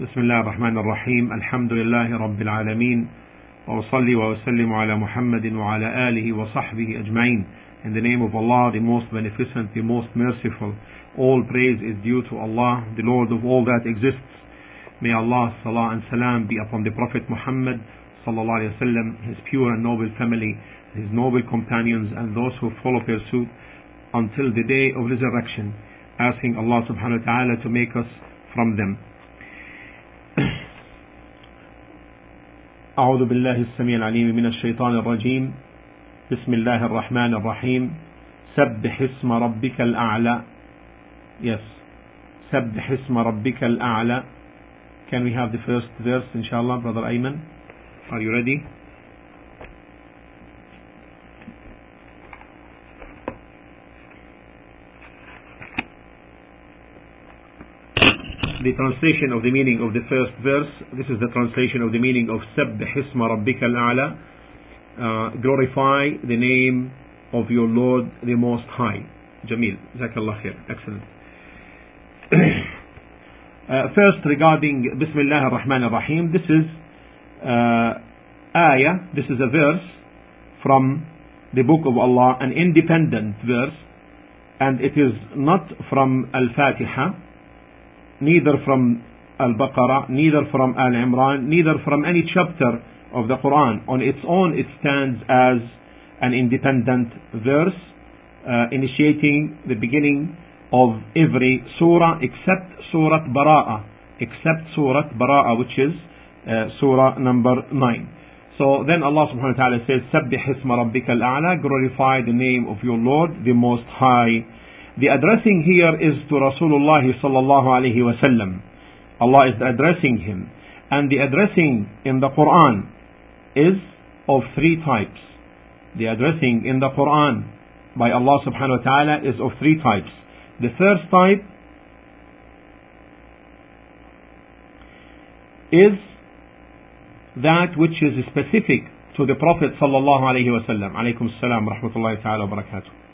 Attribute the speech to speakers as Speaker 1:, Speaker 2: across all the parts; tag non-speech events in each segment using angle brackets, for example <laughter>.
Speaker 1: بسم الله الرحمن الرحيم الحمد لله رب العالمين وأصلي وأسلم على محمد وعلى آله وصحبه أجمعين In the name of Allah, the most beneficent, the most merciful, all praise is due to Allah, the Lord of all that exists. May Allah, salah and salam be upon the Prophet Muhammad, sallallahu alayhi wasallam, his pure and noble family, his noble companions, and those who follow their suit until the day of resurrection, asking Allah subhanahu wa ta'ala to make us from them. أعوذ بالله السميع العليم من الشيطان الرجيم. بسم الله الرحمن الرحيم. سبح اسم ربك الأعلى. Yes. سبح اسم ربك الأعلى. Can we have the first verse inshallah brother Ayman? Are you ready? the translation of the meaning of the first verse. This is the translation of the meaning of سبح اسم ربك الأعلى uh, glorify the name of your Lord the Most High. Jamil, Jazakallah khair. Excellent. <coughs> uh, first, regarding Bismillah ar-Rahman ar-Rahim, this is uh, ayah, this is a verse from the Book of Allah, an independent verse, and it is not from Al-Fatiha, neither from Al-Baqarah, neither from Al-Imran, neither from any chapter of the Quran. On its own, it stands as an independent verse, uh, initiating the beginning of every surah except Surah Bara'ah, except Surah Bara'ah, which is uh, Surah number 9. So then Allah subhanahu wa ta'ala says, سَبِّحِ اسْمَ رَبِّكَ الْأَعْلَى Glorify the name of your Lord, the Most High. The addressing here is to Rasulullah sallallahu alayhi. Allah is addressing him. And the addressing in the Quran is of three types. The addressing in the Quran by Allah subhanahu wa ta'ala is of three types. The first type is that which is specific to the Prophet sallallahu alayhi wa sallam. Alaykum salam rahmatullahi ta'ala wa barakatuh.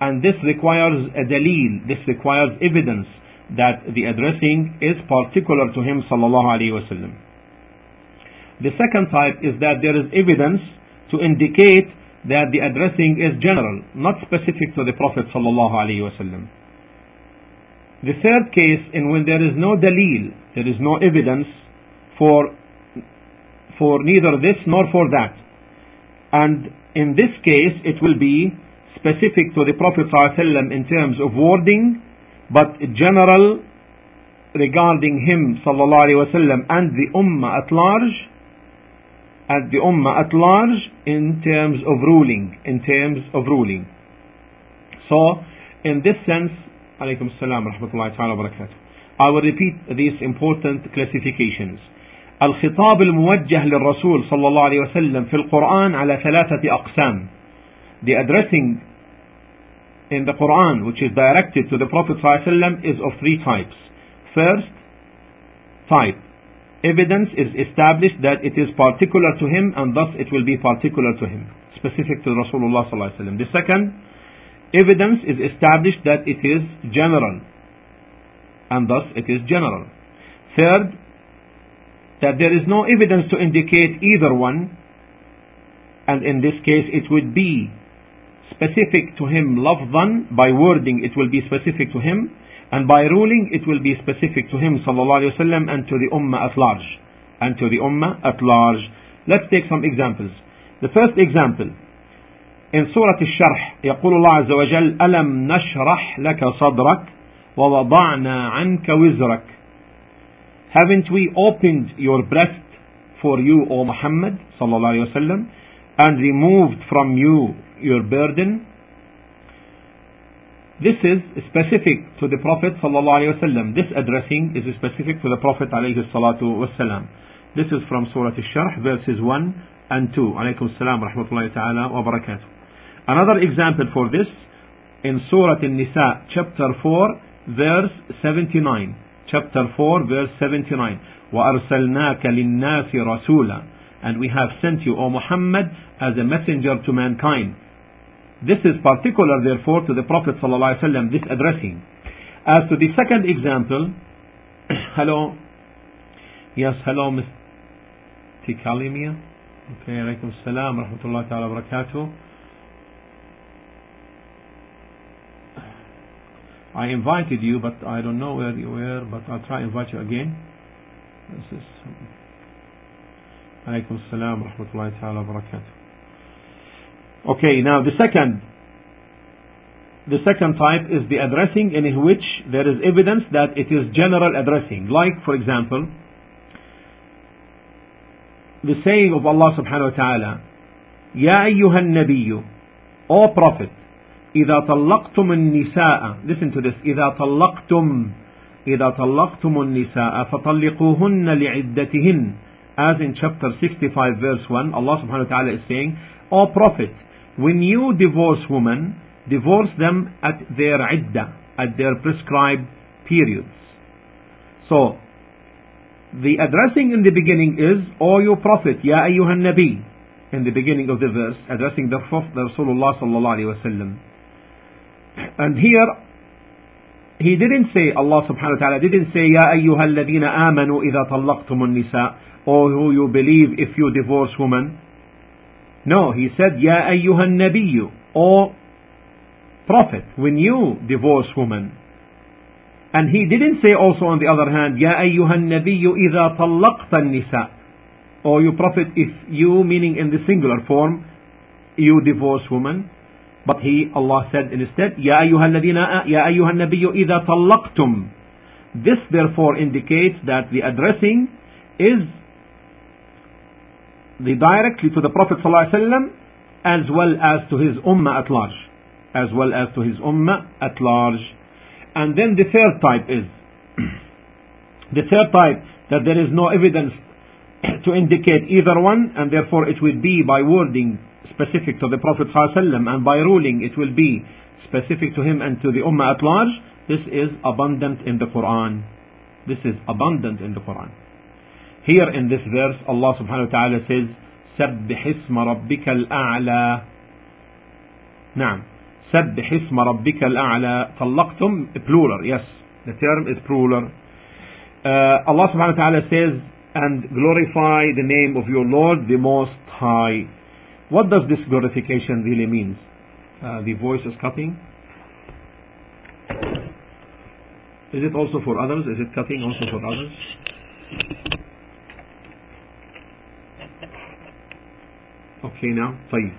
Speaker 1: And this requires a dalil, this requires evidence that the addressing is particular to him sallallahu alayhi wa sallam. The second type is that there is evidence to indicate that the addressing is general, not specific to the Prophet sallallahu alaihi wasallam. The third case in when there is no dalil, there is no evidence for for neither this nor for that. And in this case it will be specific to the Prophet ﷺ in terms of wording, but general regarding him sallallahu alaihi wasallam and the ummah at large at the ummah at large in terms of ruling, in terms of ruling. So, in this sense, alaykum salam rahmatullahi ta'ala barakatuh. I will repeat these important classifications. الخطاب الموجه للرسول صلى الله عليه وسلم في القرآن على ثلاثة أقسام. the addressing in the Quran which is directed to the Prophet ﷺ is of three types. First type, evidence is established that it is particular to him and thus it will be particular to him, specific to Rasulullah ﷺ. The second, evidence is established that it is general and thus it is general. Third, that there is no evidence to indicate either one and in this case it would be specific to him lafzan by wording it will be specific to him and by ruling, it will be specific to him sallallahu alaihi wasallam and to the ummah at large. And to the ummah at large. Let's take some examples. The first example, in Surah Al-Sharh, يقول الله عز وجل ألم نشرح لك صدرك ووضعنا عنك وزرك Haven't we opened your breast for you, O Muhammad sallallahu alaihi wasallam, and removed from you your burden? This is specific to the Prophet ﷺ. This addressing is specific to the Prophet ﷺ. This is from Surah Al-Sharh, verses 1 and 2. Alaykum salam rahmatullahi ta'ala wa barakatuh. Another example for this, in Surah Al-Nisa, chapter 4, verse 79. Chapter 4, verse 79. وَأَرْسَلْنَاكَ لِلنَّاسِ رَسُولًا And we have sent you, O Muhammad, as a messenger to mankind. This is particular, therefore, to the Prophet ﷺ, this addressing. As to the second example, <coughs> hello, Yes, hello, Ms. Tikalimia. Okay, alaikum salam, rahmatullahi ta'ala barakatuh. I invited you, but I don't know where you were, but I'll try to invite you again. This is Alaykum salam rahmatullahi ta'ala barakatuh. Okay, now the second the second type is the addressing in which there is evidence that it is general addressing. Like, for example, the saying of Allah subhanahu wa ta'ala, Ya ayyuhan nabiyyu, O Prophet, إذا طلقتم النساء listen to this إذا طلقتم إذا طلقتم النساء فطلقوهن لعدتهن as in chapter 65 verse 1 Allah subhanahu wa ta'ala is saying O Prophet when you divorce women divorce them at their iddah at their prescribed periods. So the addressing in the beginning is O you Prophet Ya ayyuhan nabi in the beginning of the verse addressing the Rasulullah sallallahu alayhi wa sallam. And here, he didn't say, Allah subhanahu wa ta'ala didn't say, Ya ayyuha alladhina amanu idha tallaqtum nisa. Or who you believe if you divorce women. No, he said, Ya ayyuha nabiyyu, or Prophet, when you divorce woman. And he didn't say also on the other hand, Ya ayyuha nabiyyu idha tallaqta nisa or you Prophet, if you, meaning in the singular form, you divorce woman. But he, Allah said instead, Ya ayyuhal nabiyyu idha tallaqtum. This therefore indicates that the addressing is the directly to the Prophet ﷺ as well as to his ummah at large. As well as to his ummah at large. And then the third type is, <clears throat> the third type that there is no evidence <clears throat> to indicate either one and therefore it will be by wording specific to the Prophet ﷺ and by ruling it will be specific to him and to the Ummah at large, this is abundant in the Quran. This is abundant in the Quran. Here in this verse, Allah subhanahu wa ta'ala says, سبح اسم ربك الأعلى نعم سبح اسم ربك الأعلى طلقتم plural yes the term is plural uh, Allah subhanahu wa ta'ala says and glorify the name of your Lord the most high what does this glorification really mean? Uh, the voice is cutting. Is it also for others? Is it cutting also for others? Okay now, <clears throat> طيب.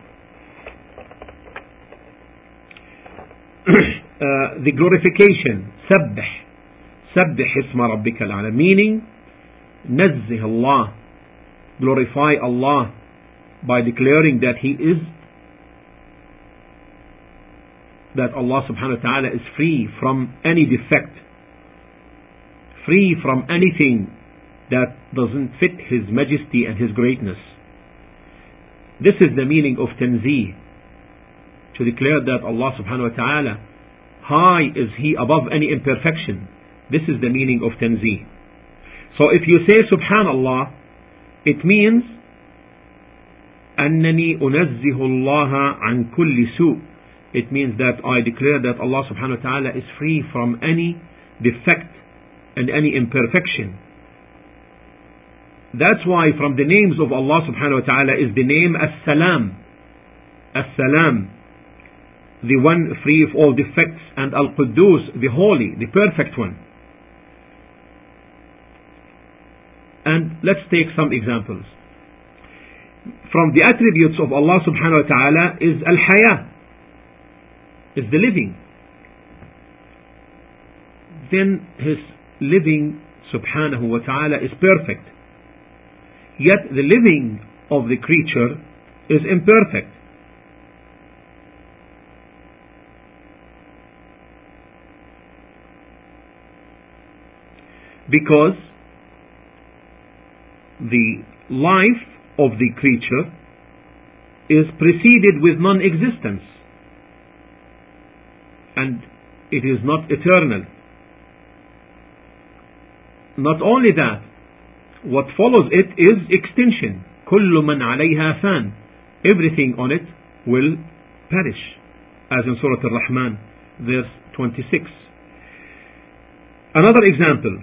Speaker 1: uh, the glorification, سبح سبح اسم ربك الأعلى meaning نزه Allah glorify Allah by declaring that He is that Allah subhanahu wa ta'ala is free from any defect, free from anything that doesn't fit His majesty and His greatness. This is the meaning of tanzih, to declare that Allah subhanahu wa ta'ala, high is He above any imperfection. This is the meaning of tanzih. So if you say subhanallah, it means أنني أنزه الله عن كل سوء it means that I declare that Allah subhanahu wa ta'ala is free from any defect and any imperfection that's why from the names of Allah subhanahu wa ta'ala is the name As-Salam. As-Salam. The one free of all defects. And Al-Quddus the holy the perfect one. And let's take some examples. From the attributes of Allah subhanahu wa ta'ala is al-haya, is the living. Then his living subhanahu wa ta'ala is perfect. Yet the living of the creature is imperfect. Because the life of the creature is preceded with non-existence and it is not eternal not only that what follows it is extinction كل من عليها فان everything on it will perish as in Surah Al-Rahman verse 26 another example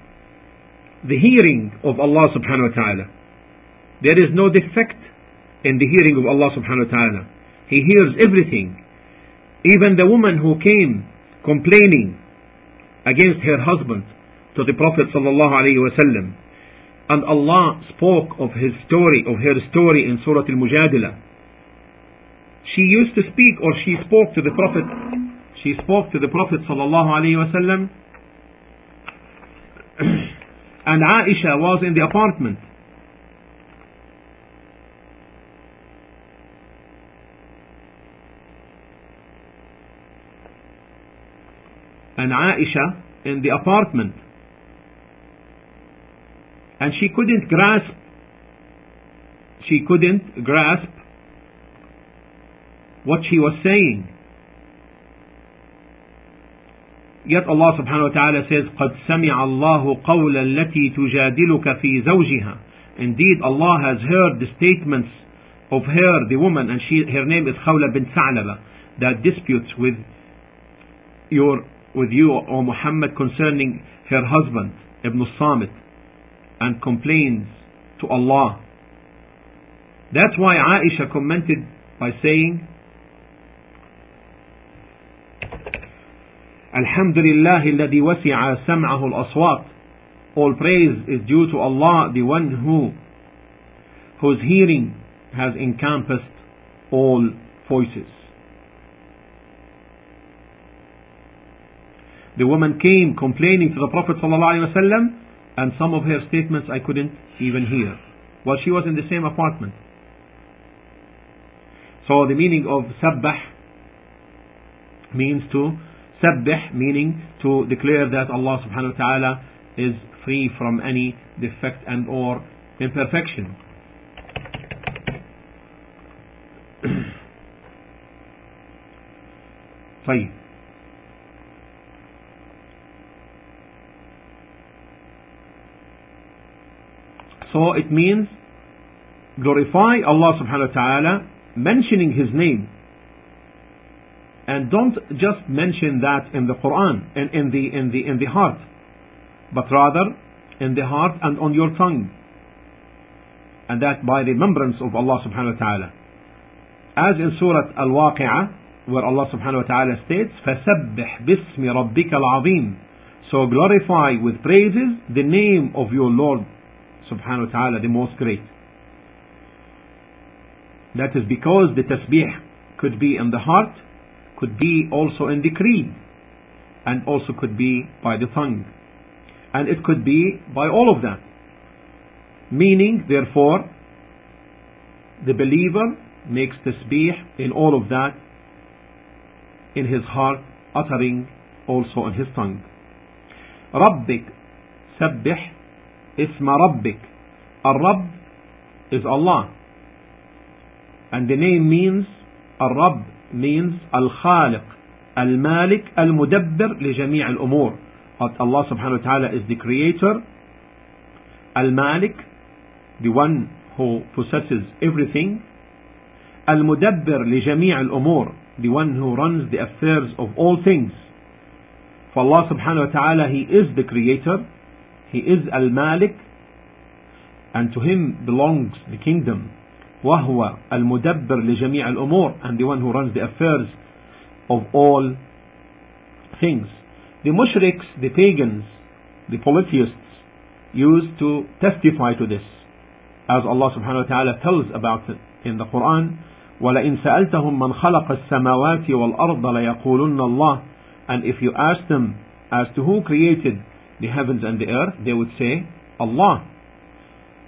Speaker 1: the hearing of Allah subhanahu wa ta'ala. There is no defect in the hearing of Allah subhanahu wa ta'ala. He hears everything. Even the woman who came complaining against her husband to the Prophet sallallahu alaihi wasallam, and Allah spoke of his story, of her story in Surah Al-Mujadila. She used to speak or she spoke to the Prophet, she spoke to the Prophet sallallahu alaihi wasallam <clears throat> and Aisha was in the apartment. And Aisha in the apartment And she couldn't grasp, she couldn't grasp what she was saying. Yet Allah subhanahu wa ta'ala says, قَدْ سَمِعَ اللَّهُ قَوْلَ الَّتِي تُجَادِلُكَ فِي زَوْجِهَا Indeed, Allah has heard the statements of her, the woman, and she, her name is Khawla bin Sa'laba, that disputes with your, with you, O Muhammad, concerning her husband, Ibn Samit, and complains to Allah. That's why Aisha commented by saying, Alhamdulillah الذي وسع سمعه الأصوات All praise is due to Allah, the one who whose hearing has encompassed all voices. The woman came complaining to the Prophet ﷺ and some of her statements I couldn't even hear while she was in the same apartment. So the meaning of sabbah means to Sabbih meaning to declare that Allah subhanahu wa ta'ala is free from any defect and or imperfection. <clears throat> طيب So it means glorify Allah subhanahu wa ta'ala mentioning His name and don't just mention that in the Quran and in the in the in the heart, but rather in the heart and on your tongue. And that by remembrance of Allah subhanahu wa ta'ala. As in Surah Al-Waqi'ah, where Allah subhanahu wa ta'ala states, فَسَبِّحْ بِاسْمِ رَبِّكَ الْعَظِيمِ So glorify with praises the name of your Lord subhanahu wa ta'ala, the most great. That is because the tasbih could be in the heart could be also in the creed and also could be by the tongue and it could be by all of them meaning therefore the believer makes tasbih in all of that in his heart uttering also in his tongue ربك سبح اسم ربك الرب is Allah and the name means الرب means Al-Khaliq, Al-Malik, Al-Mudabbir لجميع الأمور. Allah subhanahu wa ta'ala is the creator, Al-Malik, the one who possesses everything, Al-Mudabbir لجميع الأمور, the one who runs the affairs of all things. For Allah subhanahu wa ta'ala, He is the creator, He is Al-Malik, and to Him belongs the kingdom. وهو المدبر لجميع الأمور and the one who runs the affairs of all things. The mushriks, the pagans, the polytheists used to testify to this as Allah subhanahu wa ta'ala tells about it in the Quran وَلَئِن سَأَلْتَهُم مَّنْ خَلَقَ السَّمَاوَاتِ وَالْأَرْضَ لَيَقُولُنَّ اللَّهِ And if you ask them as to who created the heavens and the earth, they would say, Allah.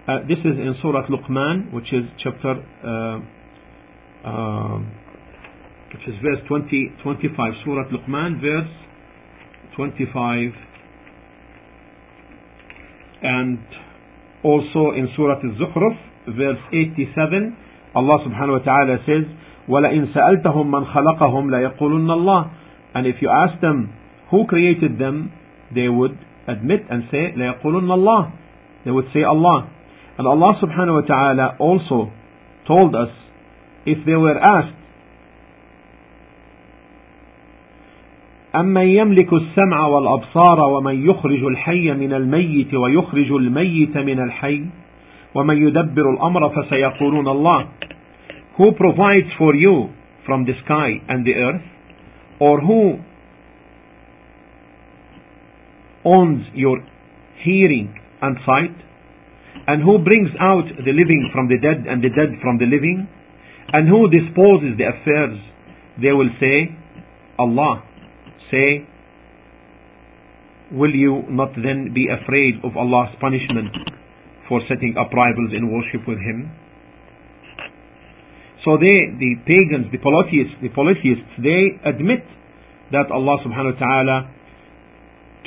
Speaker 1: Uh, this is in Surah Luqman, which is chapter, uh, uh, which is verse 20, 25. Surah Luqman, verse 25. And also in Surah Al-Zukhruf, verse 87, Allah subhanahu wa ta'ala says, وَلَئِن سَأَلْتَهُم مَّنْ خَلَقَهُمْ لَيَقُولُنَّ اللَّهِ And if you ask them who created them, they would admit and say, لَيَقُولُنَّ اللَّهِ They would say Allah. And Allah subhanahu wa ta'ala also told us if they were asked أمن يملك السمع والأبصار ومن يخرج الحي من الميت ويخرج الميت من الحي ومن يدبر الأمر فسيقولون الله Who provides for you from the sky and the earth or who owns your hearing and sight and who brings out the living from the dead and the dead from the living and who disposes the affairs they will say Allah say will you not then be afraid of Allah's punishment for setting up rivals in worship with him? So they the pagans the polytheists the polytheists they admit that Allah subhanahu wa ta'ala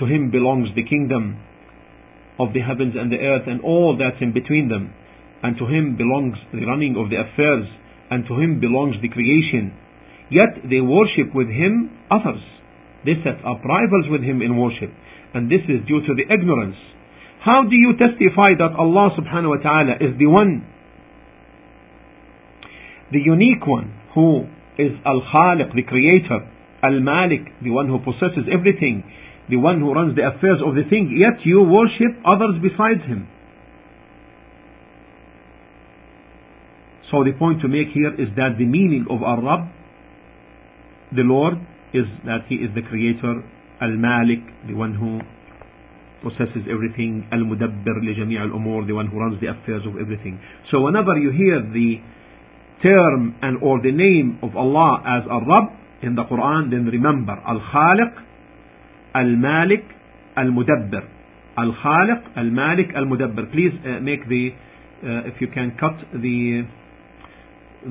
Speaker 1: to him belongs the kingdom of the heavens and the earth and all that's in between them. And to him belongs the running of the affairs, and to him belongs the creation. Yet they worship with him others. They set up rivals with him in worship. And this is due to the ignorance. How do you testify that Allah subhanahu wa ta'ala is the one, the unique one, who is Al-Khaliq, the creator, Al-Malik, the one who possesses everything, the one who runs the affairs of the thing, yet you worship others besides him. So the point to make here is that the meaning of Ar-Rabb, the Lord, is that He is the Creator, Al-Malik, the one who possesses everything, Al-Mudabbir li al-umur, the one who runs the affairs of everything. So whenever you hear the term and or the name of Allah as Ar-Rabb in the Quran, then remember Al-Khaliq, المالك المدبر الخالق المالك المدبر please uh, make the uh, if you can cut the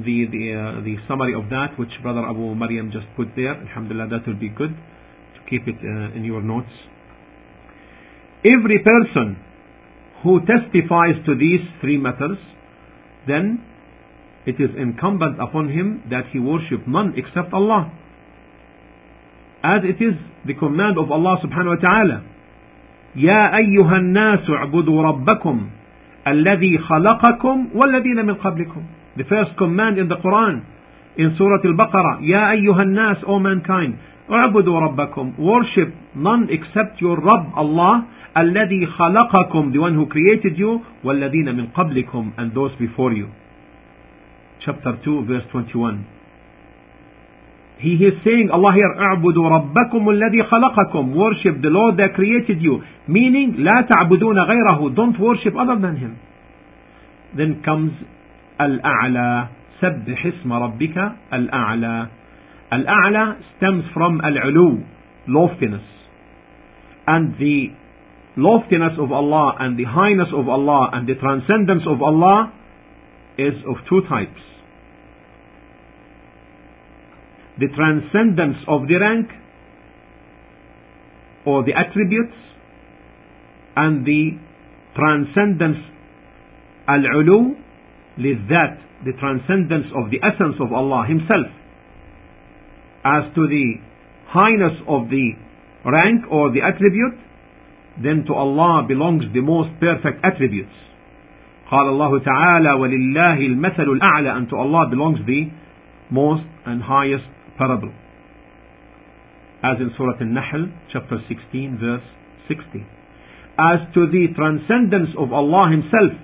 Speaker 1: the the, uh, the summary of that which brother Abu Maryam just put there alhamdulillah that will be good to keep it uh, in your notes every person who testifies to these three matters then it is incumbent upon him that he worship none except Allah as it is the command of Allah subhanahu wa ta'ala يا أيها الناس اعبدوا ربكم الذي خلقكم والذين من قبلكم the first command in the Quran in Surah Al-Baqarah يا أيها الناس O mankind اعبدوا ربكم worship none except your Rabb Allah الذي خلقكم the one who created you والذين من قبلكم and those before you chapter 2 verse 21 he is saying, Allah here, اعبدوا ربكم الذي خلقكم. Worship the Lord that created you. Meaning, لا تعبدون غيره. Don't worship other than Him. Then comes الأعلى. سبح اسم ربك الأعلى. الأعلى stems from العلو, loftiness. And the loftiness of Allah and the highness of Allah and the transcendence of Allah is of two types. the transcendence of the rank or the attributes and the transcendence al-ulu that the transcendence of the essence of Allah himself as to the highness of the rank or the attribute then to Allah belongs the most perfect attributes قال الله تعالى ولله المثل الأعلى and to Allah belongs the most and highest parable. As in Surah An-Nahl, chapter 16, verse 60. As to the transcendence of Allah Himself,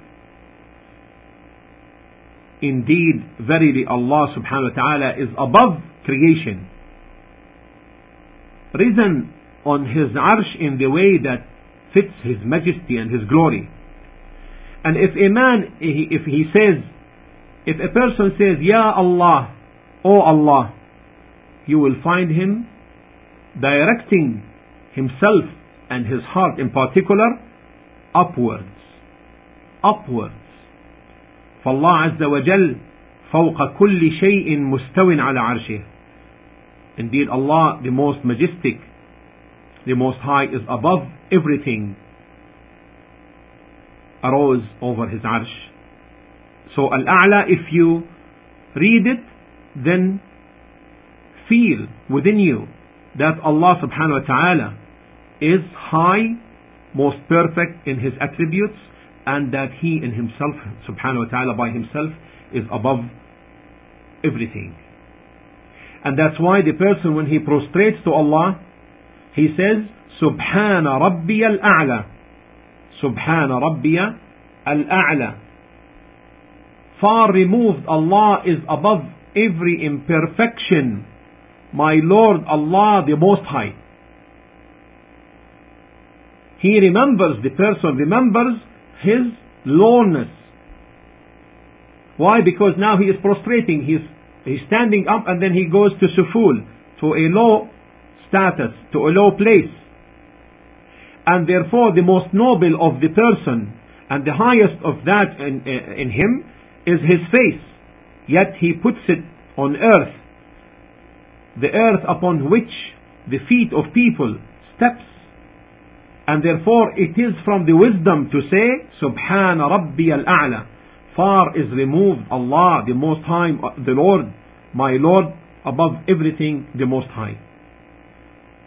Speaker 1: indeed, verily Allah subhanahu wa ta'ala is above creation, risen on His arsh in the way that fits His majesty and His glory. And if a man, if he says, if a person says, Ya Allah, O Allah, you will find him directing himself and his heart in particular upwards upwards فالله عز وجل فوق كل شيء مستو على عرشه Indeed Allah the most majestic the most high is above everything arose over his arsh so al-a'la if you read it then feel within you that Allah subhanahu wa ta'ala is high, most perfect in his attributes, and that he in himself, subhanahu wa ta'ala by himself, is above everything. And that's why the person when he prostrates to Allah, He says, سبحان ربي الأعلى سبحان ربي الأعلى Far removed Allah is above every imperfection. My Lord Allah the Most High. He remembers, the person remembers his lowness. Why? Because now he is prostrating. He's, he's standing up and then he goes to suful, to a low status, to a low place. And therefore the most noble of the person and the highest of that in, in him is his face. Yet he puts it on earth. The earth upon which the feet of people steps and therefore it is from the wisdom to say, Subhana Rabbi al-A'la. Far is removed Allah, the Most High, the Lord, my Lord, above everything, the Most High.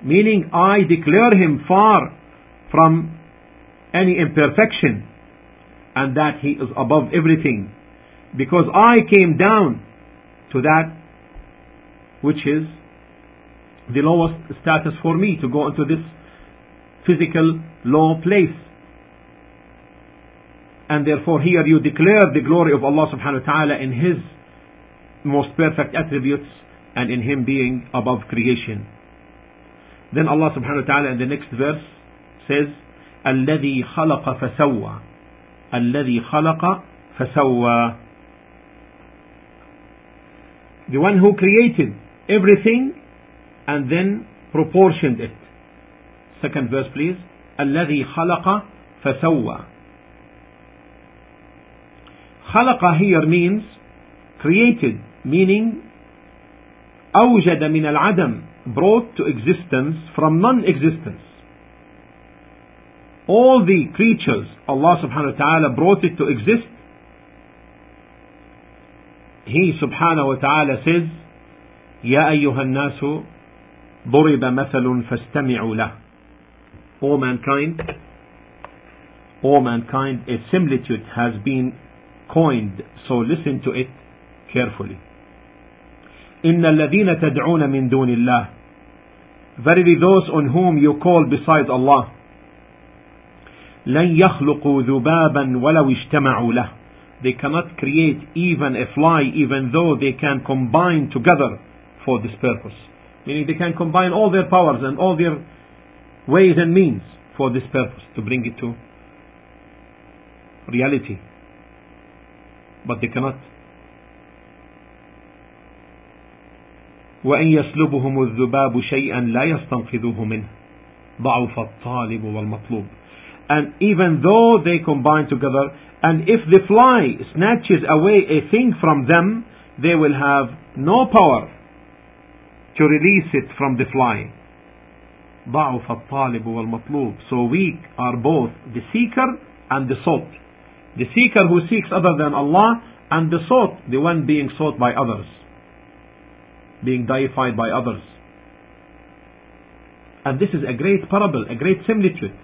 Speaker 1: Meaning I declare Him far from any imperfection and that He is above everything. Because I came down to that which is the lowest status for me to go into this physical low place. And therefore here you declare the glory of Allah subhanahu wa ta'ala in His most perfect attributes and in Him being above creation. Then Allah subhanahu wa ta'ala in the next verse says, الذي خلق فسوى الذي خلق فسوى The one who created everything and then proportioned it. Second verse please. الذي خلق فسوى. خلق here means created, meaning أوجد من العدم brought to existence from non-existence. All the creatures Allah subhanahu wa ta'ala brought it to exist. He subhanahu wa ta'ala says, يا أيها الناس ضرب مثل فاستمعوا له all mankind, all mankind, a similitude has been coined, so listen to it carefully. إن الذين تدعون من دون الله Verily those on whom you call besides Allah لن يخلقوا ذبابا ولو اجتمعوا له They cannot create even a fly even though they can combine together for this purpose. Meaning they can combine all their powers and all their ways and means for this purpose, to bring it to reality. But they cannot. وإن يسلبهم الذباب شيئا لا يستنقذوه منه ضعف الطالب والمطلوب and even though they combine together and if the fly snatches away a thing from them they will have no power to release it from the fly ضعف الطالب والمطلوب so weak are both the seeker and the sought the seeker who seeks other than Allah and the sought the one being sought by others being deified by others and this is a great parable a great similitude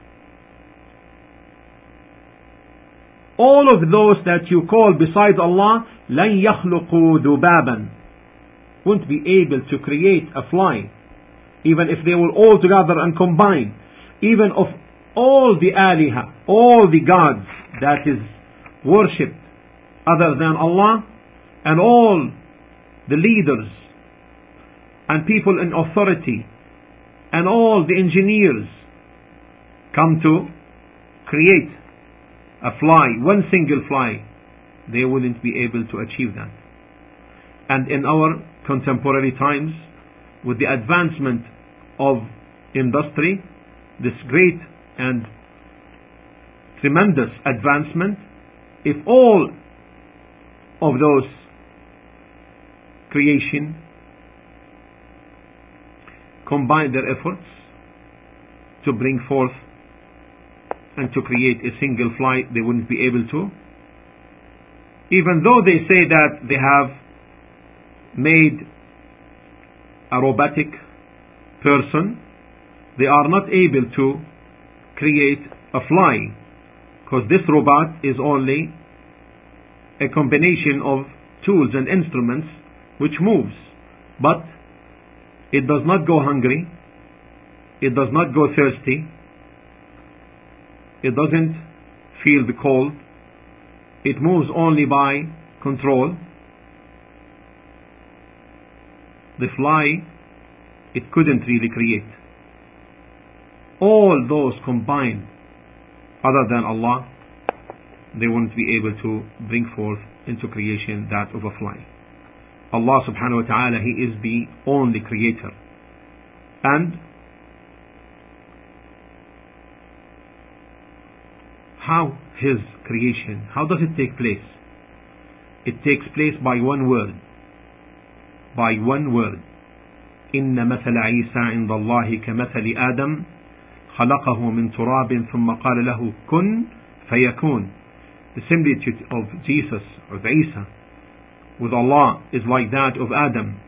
Speaker 1: all of those that you call besides Allah لن يخلقوا ذبابا won't be able to create a fly even if they will all together and combine, even of all the aliha, all the gods that is worshipped other than Allah, and all the leaders and people in authority and all the engineers come to create a fly, one single fly, they wouldn't be able to achieve that. And in our contemporary times, with the advancement of industry, this great and tremendous advancement, if all of those creation combine their efforts to bring forth and to create a single flight, they wouldn't be able to. Even though they say that they have made a robotic person, they are not able to create a fly because this robot is only a combination of tools and instruments which moves but it does not go hungry it does not go thirsty, it doesn't feel the cold, it moves only by control. The fly, it couldn't really create. All those combined, other than Allah, they wouldn't be able to bring forth into creation that of a fly. Allah subhanahu wa ta'ala, He is the only creator. And how His creation, how does it take place? It takes place by one word By one word. إن مثل عيسى عند الله كمثل آدم خلقه من تراب ثم قال له كن فيكون the similitude of Jesus, of Isa, with Allah is like that of Adam.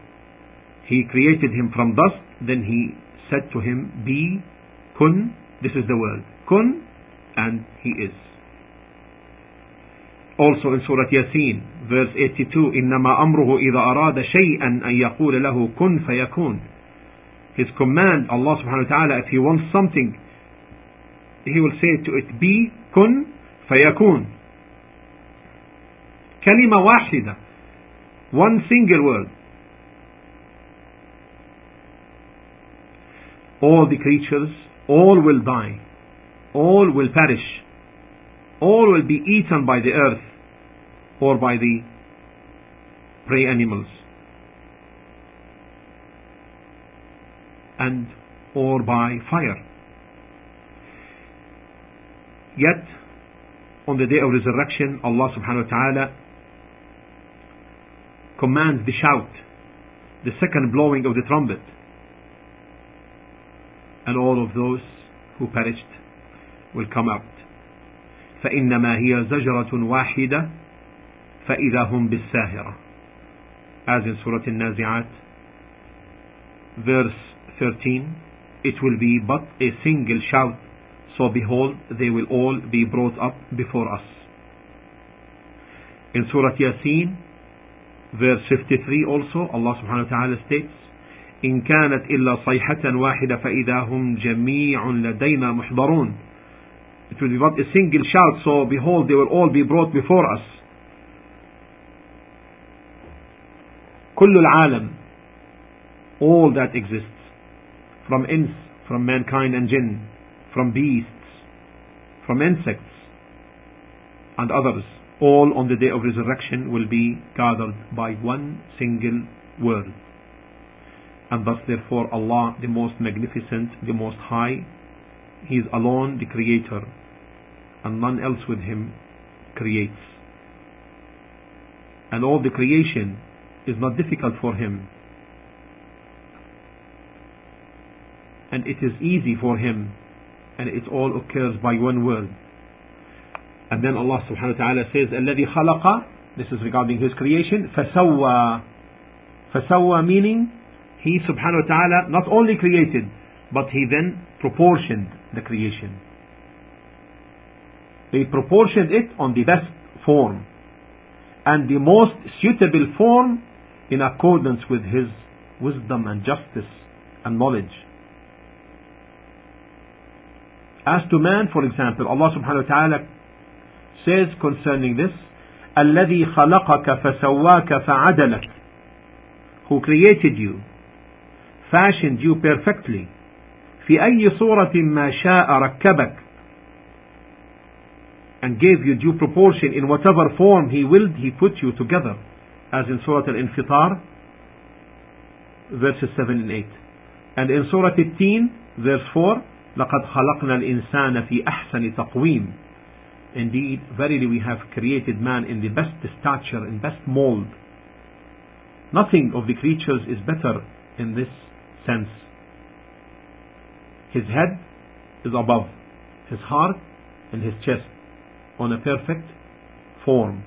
Speaker 1: He created him from dust, then he said to him, Be, kun, this is the word, kun, and he is. Also in Surah Yasin, verse 82, إنما أمره إذا أراد شيئا أن يقول له كن فيكون. His command, Allah subhanahu wa ta'ala, if he wants something, he will say to it, be, kun, فيكون. كلمة واحدة one single word all the creatures all will die all will perish all will be eaten by the earth or by the prey animals and or by fire yet on the day of resurrection Allah subhanahu wa ta'ala commands the shout, the second blowing of the trumpet. And all of those who perished will come out. فإنما هي زجرة واحدة فإذا هم بالساهرة as in Surah Al-Nazi'at verse 13 it will be but a single shout so behold they will all be brought up before us in Surah Yasin verse 53 also Allah subhanahu wa ta'ala states إن كانت إلا صيحة واحدة فإذا هم جميع لدينا محضرون It will be but a single shout so behold they will all be brought before us كل العالم all that exists from ins from mankind and jinn from beasts from insects and others all on the day of resurrection will be gathered by one single word. And thus therefore Allah the most magnificent, the most high, He is alone the creator and none else with Him creates. And all the creation is not difficult for Him. And it is easy for Him and it all occurs by one word. And then Allah subhanahu wa ta'ala says, الذي خلق, this is regarding His creation, فسوى. فسوى meaning, He subhanahu wa ta'ala not only created, but He then proportioned the creation. He proportioned it on the best form and the most suitable form in accordance with His wisdom and justice and knowledge. As to man, for example, Allah subhanahu wa ta'ala says concerning this, الذي خلقك فسواك فعدلك who created you fashioned you perfectly في أي صورة ما شاء ركبك and gave you due proportion in whatever form he willed he put you together as in Surah Al-Infitar verses 7 and 8 and in Surah Al-Teen verse 4 لقد خلقنا الإنسان في أحسن تقويم Indeed, verily we have created man in the best stature, in best mold. Nothing of the creatures is better in this sense. His head is above his heart and his chest on a perfect form.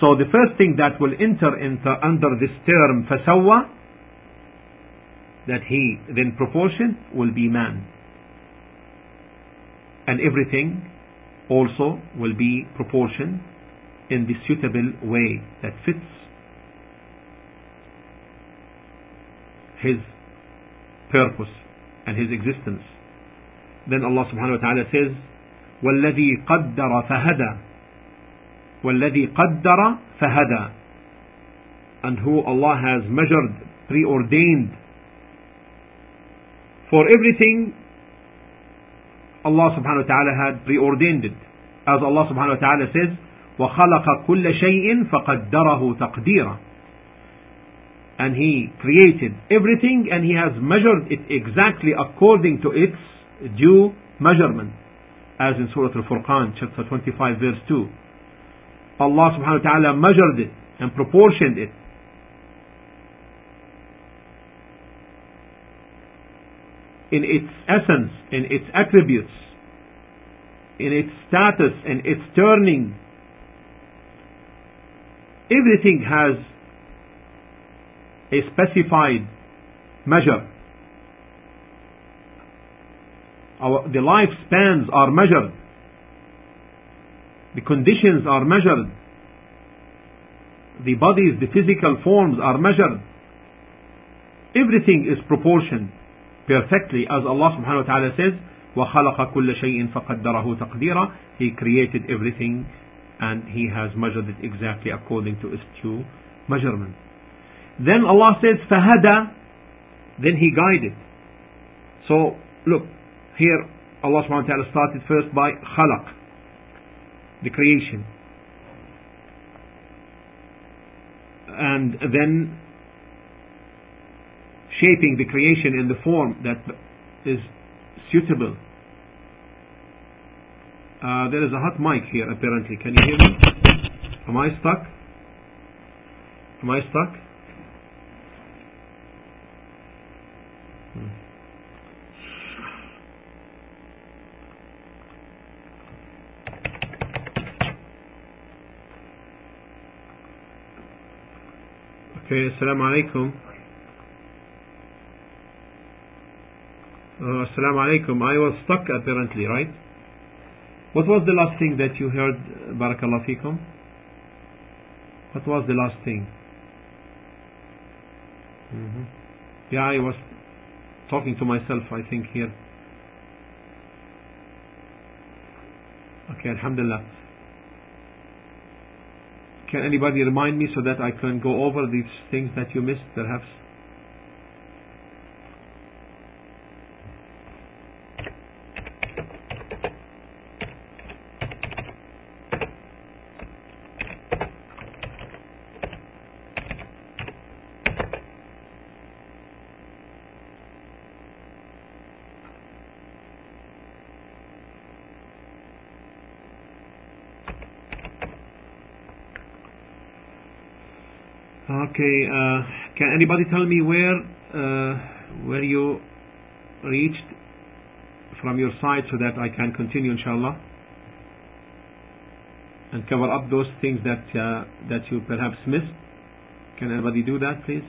Speaker 1: So the first thing that will enter into under this term fasawa that he then proportion will be man and everything also will be proportioned in the suitable way that fits His purpose and His existence. Then Allah subhanahu wa ta'ala says, وَالَّذِي قَدَّرَ فَهَدَى وَالَّذِي قَدَّرَ فَهَدَى And who Allah has measured, preordained. For everything, Allah subhanahu wa ta'ala had preordained it. As Allah subhanahu wa ta'ala says, وَخَلَقَ كُلَّ شَيْءٍ فَقَدَّرَهُ تَقْدِيرًا And He created everything and He has measured it exactly according to its due measurement. As in Surah Al-Furqan, chapter 25, verse 2. Allah subhanahu wa ta'ala measured it and proportioned it. In its essence, in its attributes, in its status, in its turning. Everything has a specified measure. Our, the lifespans are measured. The conditions are measured. The bodies, the physical forms are measured. Everything is proportioned perfectly as Allah subhanahu wa ta'ala says, وَخَلَقَ كُلَّ شَيْءٍ فَقَدَّرَهُ تَقْدِيرًا He created everything and He has measured it exactly according to its due measurement. Then Allah says, فَهَدَى Then He guided. So, look, here Allah subhanahu wa ta'ala started first by khalaq, the creation. And then shaping the creation in the form that is suitable. Uh, there is a hot mic here apparently. Can you hear me? Am I stuck? Am I stuck? Okay, assalamu alaikum. Uh, assalamu alaikum. I was stuck apparently, right? What was the last thing that you heard, Barakallah fikum? What was the last thing? Mm-hmm. Yeah, I was talking to myself, I think, here. Okay, Alhamdulillah. Can anybody remind me so that I can go over these things that you missed, perhaps? Okay, uh, can anybody tell me where uh, where you reached from your side so that I can continue inshallah and cover up those things that uh, that you perhaps missed? Can anybody do that please?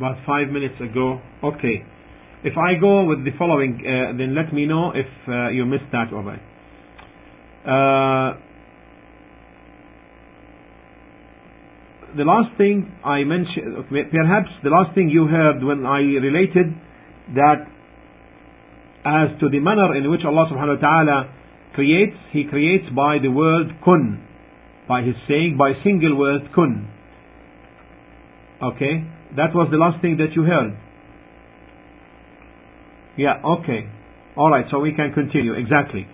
Speaker 1: About five minutes ago. Okay. If I go with the following, uh, then let me know if uh, you missed that already. Uh, the last thing I mentioned, perhaps the last thing you heard when I related that as to the manner in which Allah subhanahu wa ta'ala creates, He creates by the word kun, by His saying, by single word kun. Okay? That was the last thing that you heard. Yeah, okay. Alright, so we can continue. Exactly.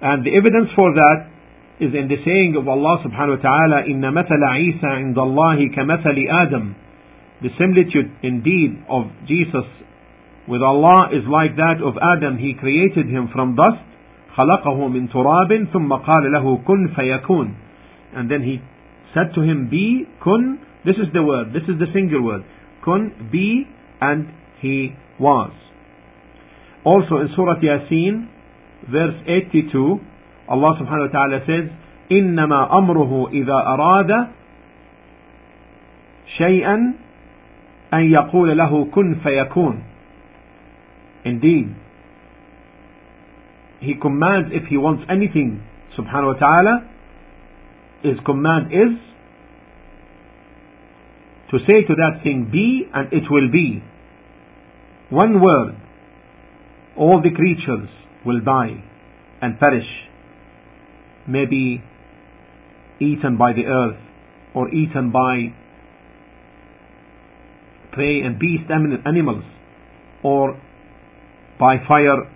Speaker 1: And the evidence for that is in the saying of Allah subhanahu wa ta'ala, إِنَّ مَثَلَ عِيسَى عِنْدَ اللَّهِ كَمَثَلِ آدَمَ The similitude indeed of Jesus with Allah is like that of Adam. He created him from dust, خلقه من تراب ثم قال له كن فيكون. And then he said to him, be, kun, this is the word, this is the single word. Kun, be, and he was. Also in Surah Yasin, verse 82, Allah subhanahu wa ta'ala says, إنما أمره إذا أراد شيئا أن يقول له كن فيكون Indeed, He commands if He wants anything, subhanahu wa ta'ala, His command is to say to that thing be and it will be. One word, all the creatures will die and perish, may be eaten by the earth or eaten by prey and beast animals or by fire.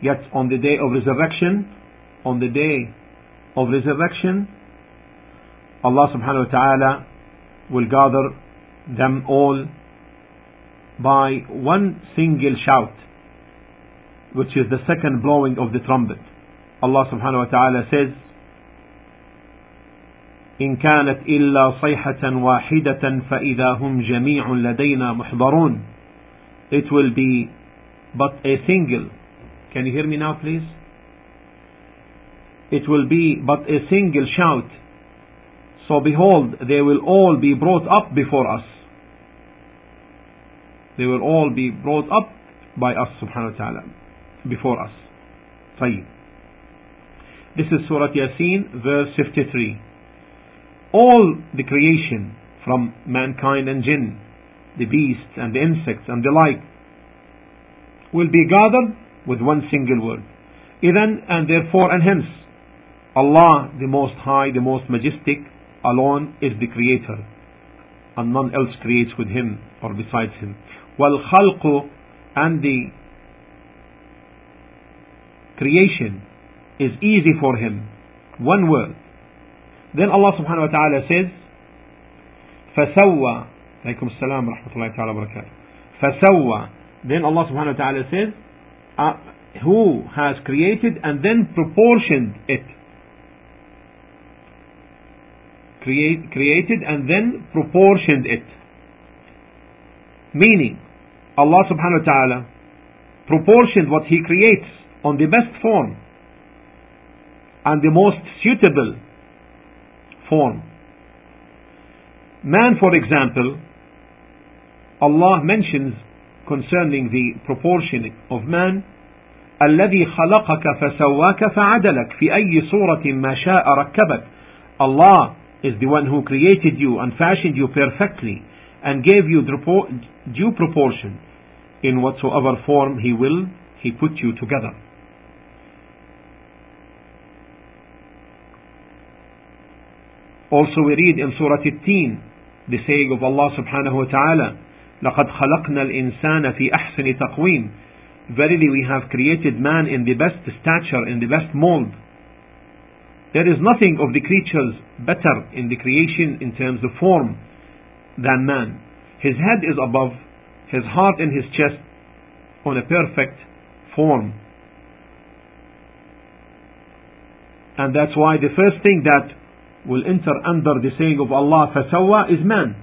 Speaker 1: Yet on the day of resurrection, on the day of resurrection, Allah subhanahu wa ta'ala will gather them all by one single shout, which is the second blowing of the trumpet. Allah subhanahu wa ta'ala says, إن كانت إلا صيحة واحدة فإذا هم جميع لدينا محضرون It will be but a single Can you hear me now please? It will be but a single shout So behold, they will all be brought up before us. They will all be brought up by us subhanahu wa ta'ala. Before us. طيب. This is Surah Yasin, verse 53. All the creation from mankind and jinn, the beasts and the insects and the like, will be gathered with one single word. Even and therefore and hence, Allah, the Most High, the Most Majestic, alone is the creator and none else creates with him or besides him والخلق and the creation is easy for him one word then Allah subhanahu wa ta'ala says فسوى عليكم السلام ورحمة الله تعالى وبركاته فسوى then Allah subhanahu wa ta'ala says uh, who has created and then proportioned it create, created and then proportioned it. Meaning, Allah subhanahu wa ta'ala proportioned what He creates on the best form and the most suitable form. Man, for example, Allah mentions concerning the proportion of man الذي خلقك فسواك فعدلك في أي صورة ما شاء ركبك Allah is the one who created you and fashioned you perfectly and gave you due proportion in whatsoever form He will, He put you together. Also we read in Surah At-Teen the saying of Allah subhanahu wa ta'ala لقد خلقنا الإنسان في أحسن تقويم Verily we have created man in the best stature, in the best mold. There is nothing of the creatures better in the creation in terms of form than man. His head is above, his heart and his chest on a perfect form. And that's why the first thing that will enter under the saying of Allah فسوى is man.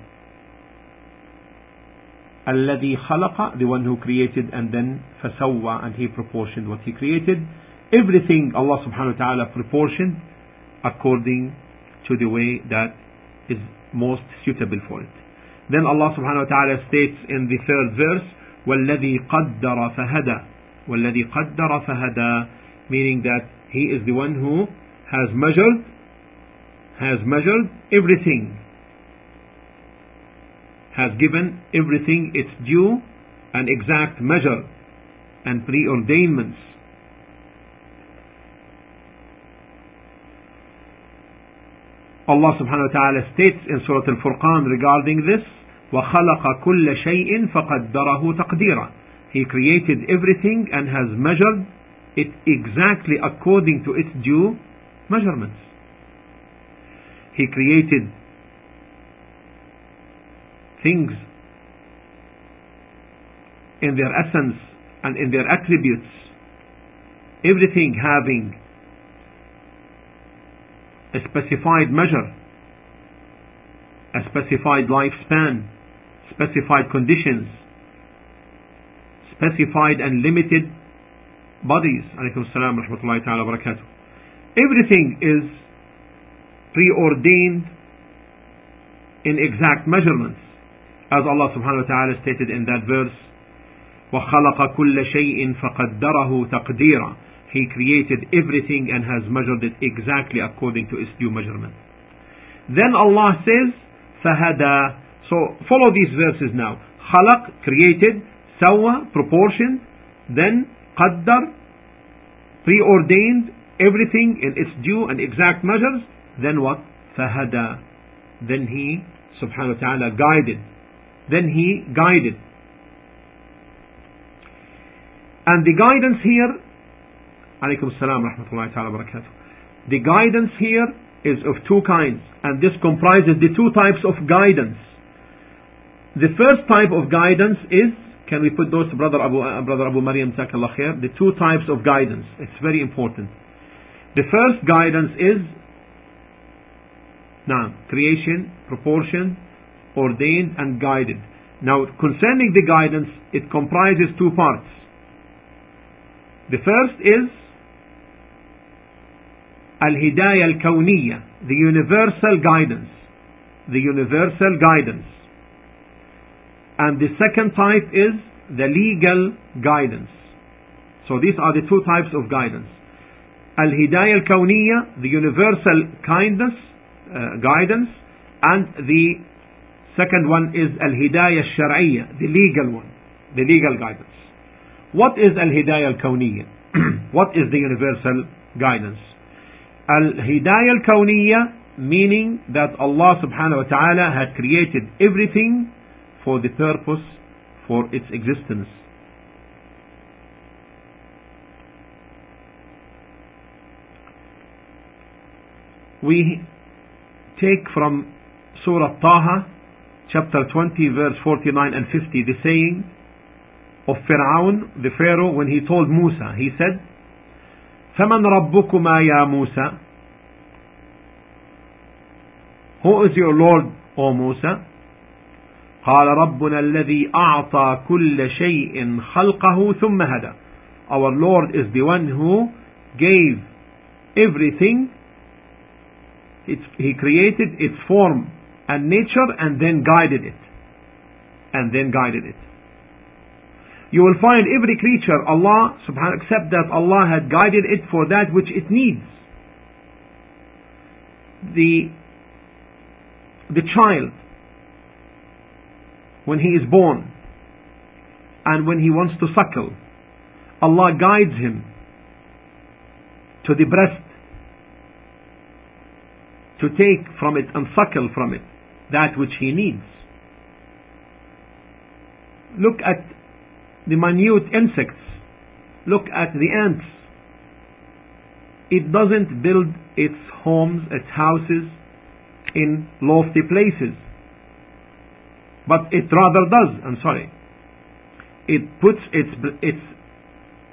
Speaker 1: الذي خلق the one who created and then فسوى and he proportioned what he created everything Allah subhanahu wa ta'ala proportioned according to the way that is most suitable for it. Then Allah subhanahu wa ta'ala states in the third verse, وَالَّذِي قَدَّرَ فَهَدَى وَالَّذِي قَدَّرَ فَهَدَى meaning that He is the one who has measured, has measured everything, has given everything its due and exact measure and preordainments Allah subhanahu wa ta'ala states in Surah Al-Furqan regarding this, وَخَلَقَ كُلَّ شَيْءٍ فَقَدَّرَهُ تَقْدِيرًا He created everything and has measured it exactly according to its due measurements. He created things in their essence and in their attributes, everything having a specified measure, a specified lifespan, specified conditions, specified and limited bodies. Everything is preordained in exact measurements. As Allah subhanahu wa ta'ala stated in that verse, وخلق كل شيء فقدره تقديرا He created everything and has measured it exactly according to its due measurement. Then Allah says, فهدى So follow these verses now. خلق, created, سوى, proportioned, then قدر, preordained, everything in its due and exact measures, then what? فهدى Then he, subhanahu wa ta'ala, guided. Then he guided. And the guidance here Alaykum salam rahmatullahi ta'ala barakatuh. The guidance here is of two kinds, and this comprises the two types of guidance. The first type of guidance is, can we put those to Brother Abu, uh, Brother Abu Maryam khair? The two types of guidance. It's very important. The first guidance is, now, creation, proportion, ordained and guided. Now, concerning the guidance, it comprises two parts. The first is Al-Hidayah Al-Kawniyah, the universal guidance. The universal guidance. And the second type is the legal guidance. So these are the two types of guidance. Al-Hidayah Al-Kawniyah, the universal kindness, uh, guidance, and the second one is Al-Hidayah Al-Shar'iyyah, the legal one, the legal guidance. What is Al-Hidayah Al-Kawniyah? <clears throat> what is the universal guidance? Al-Hidayah al-Kawniyah meaning that Allah subhanahu wa ta'ala had created everything for the purpose for its existence. We take from Surah Taha, chapter 20, verse 49 and 50, the saying of Fir'aun, the Pharaoh, when he told Musa, he said, فمن ربكما يا موسى Who is your Lord, O Musa? قال ربنا الذي أعطى كل شيء خلقه ثم هدى Our Lord is the one who gave everything It's, he created its form and nature and then guided it. And then guided it you will find every creature, Allah subhanahu except that Allah had guided it for that which it needs. The, the child, when he is born, and when he wants to suckle, Allah guides him to the breast to take from it and suckle from it that which he needs. Look at the minute insects. Look at the ants. It doesn't build its homes, its houses in lofty places. But it rather does, I'm sorry. It puts its, its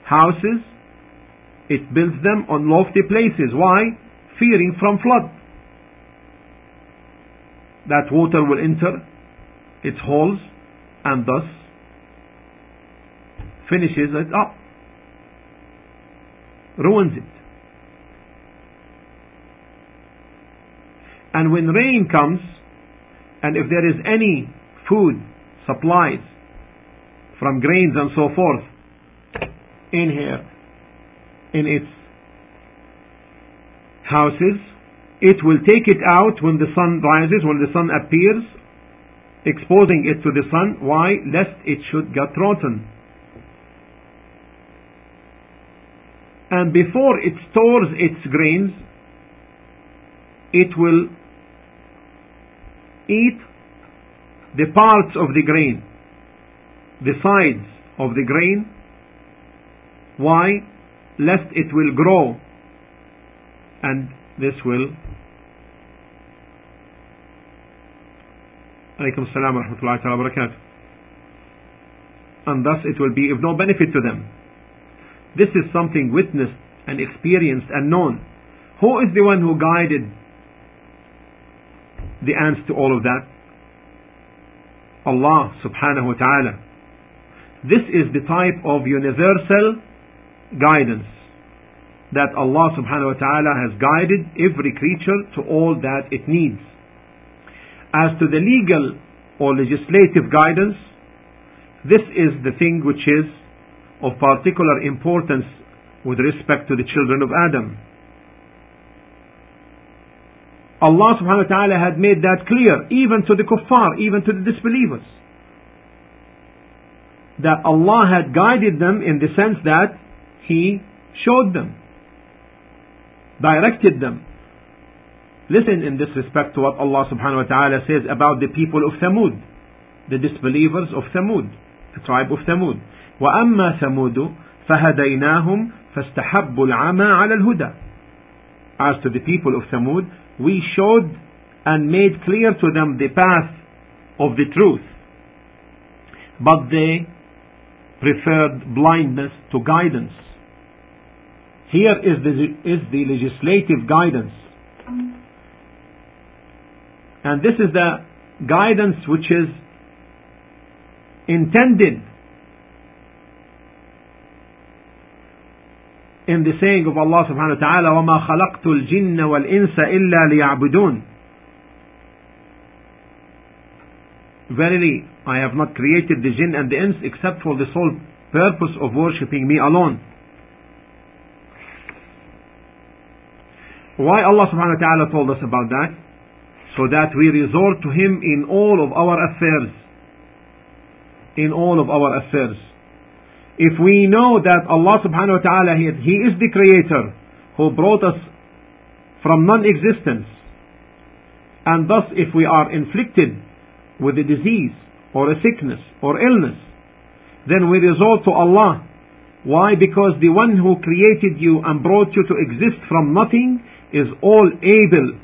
Speaker 1: houses, it builds them on lofty places. Why? Fearing from flood. That water will enter its holes and thus finishes it up, oh, ruins it. And when rain comes, and if there is any food supplies from grains and so forth in here, in its houses, it will take it out when the sun rises, when the sun appears, exposing it to the sun. Why? Lest it should get rotten. And before it stores its grains, it will eat the parts of the grain, the sides of the grain. Why? Lest it will grow and this will barakatuh and thus it will be of no benefit to them this is something witnessed and experienced and known. Who is the one who guided the ants to all of that? Allah subhanahu wa ta'ala. This is the type of universal guidance that Allah subhanahu wa ta'ala has guided every creature to all that it needs. As to the legal or legislative guidance, This is the thing which is of particular importance with respect to the children of Adam. Allah subhanahu wa ta'ala had made that clear even to the kuffar, even to the disbelievers. That Allah had guided them in the sense that He showed them, directed them. Listen in this respect to what Allah subhanahu wa ta'ala says about the people of Thamud, the disbelievers of Thamud, the tribe of Thamud. وأما ثمود فهديناهم فاستحبوا العمى على الهدى. As to the people of Thamud, we showed and made clear to them the path of the truth. But they preferred blindness to guidance. Here is the, is the legislative guidance. And this is the guidance which is intended in the saying of Allah subhanahu wa ta'ala وَمَا خَلَقْتُ الْجِنَّ وَالْإِنسَ إِلَّا لِيَعْبُدُونَ Verily, I have not created the jinn and the ins except for the sole purpose of worshipping me alone. Why Allah subhanahu wa ta'ala told us about that? So that we resort to Him in all of our affairs. In all of our affairs. If we know that Allah subhanahu wa ta'ala, He is the creator who brought us from non-existence, and thus if we are inflicted with a disease or a sickness or illness, then we resort to Allah. Why? Because the one who created you and brought you to exist from nothing is all able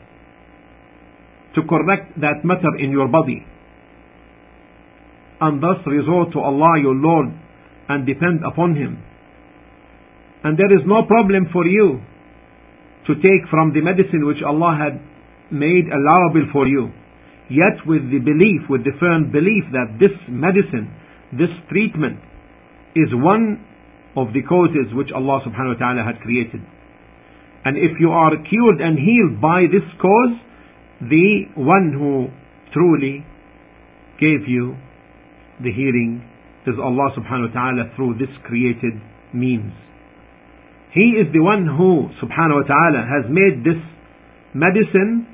Speaker 1: to correct that matter in your body. And thus resort to Allah your Lord and depend upon Him. And there is no problem for you to take from the medicine which Allah had made allowable for you. Yet with the belief, with the firm belief that this medicine, this treatment is one of the causes which Allah subhanahu wa ta'ala had created. And if you are cured and healed by this cause, the one who truly gave you the healing is Allah subhanahu wa ta'ala through this created means. He is the one who subhanahu wa ta'ala has made this medicine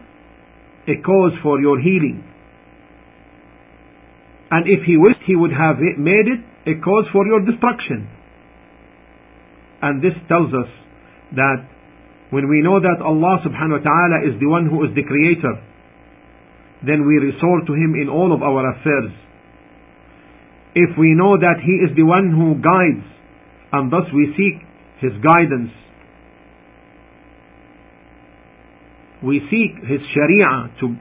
Speaker 1: a cause for your healing. And if he wished, he would have made it a cause for your destruction. And this tells us that when we know that Allah subhanahu wa ta'ala is the one who is the creator, then we resort to Him in all of our affairs. If we know that He is the one who guides, and thus we seek His guidance, we seek His Sharia to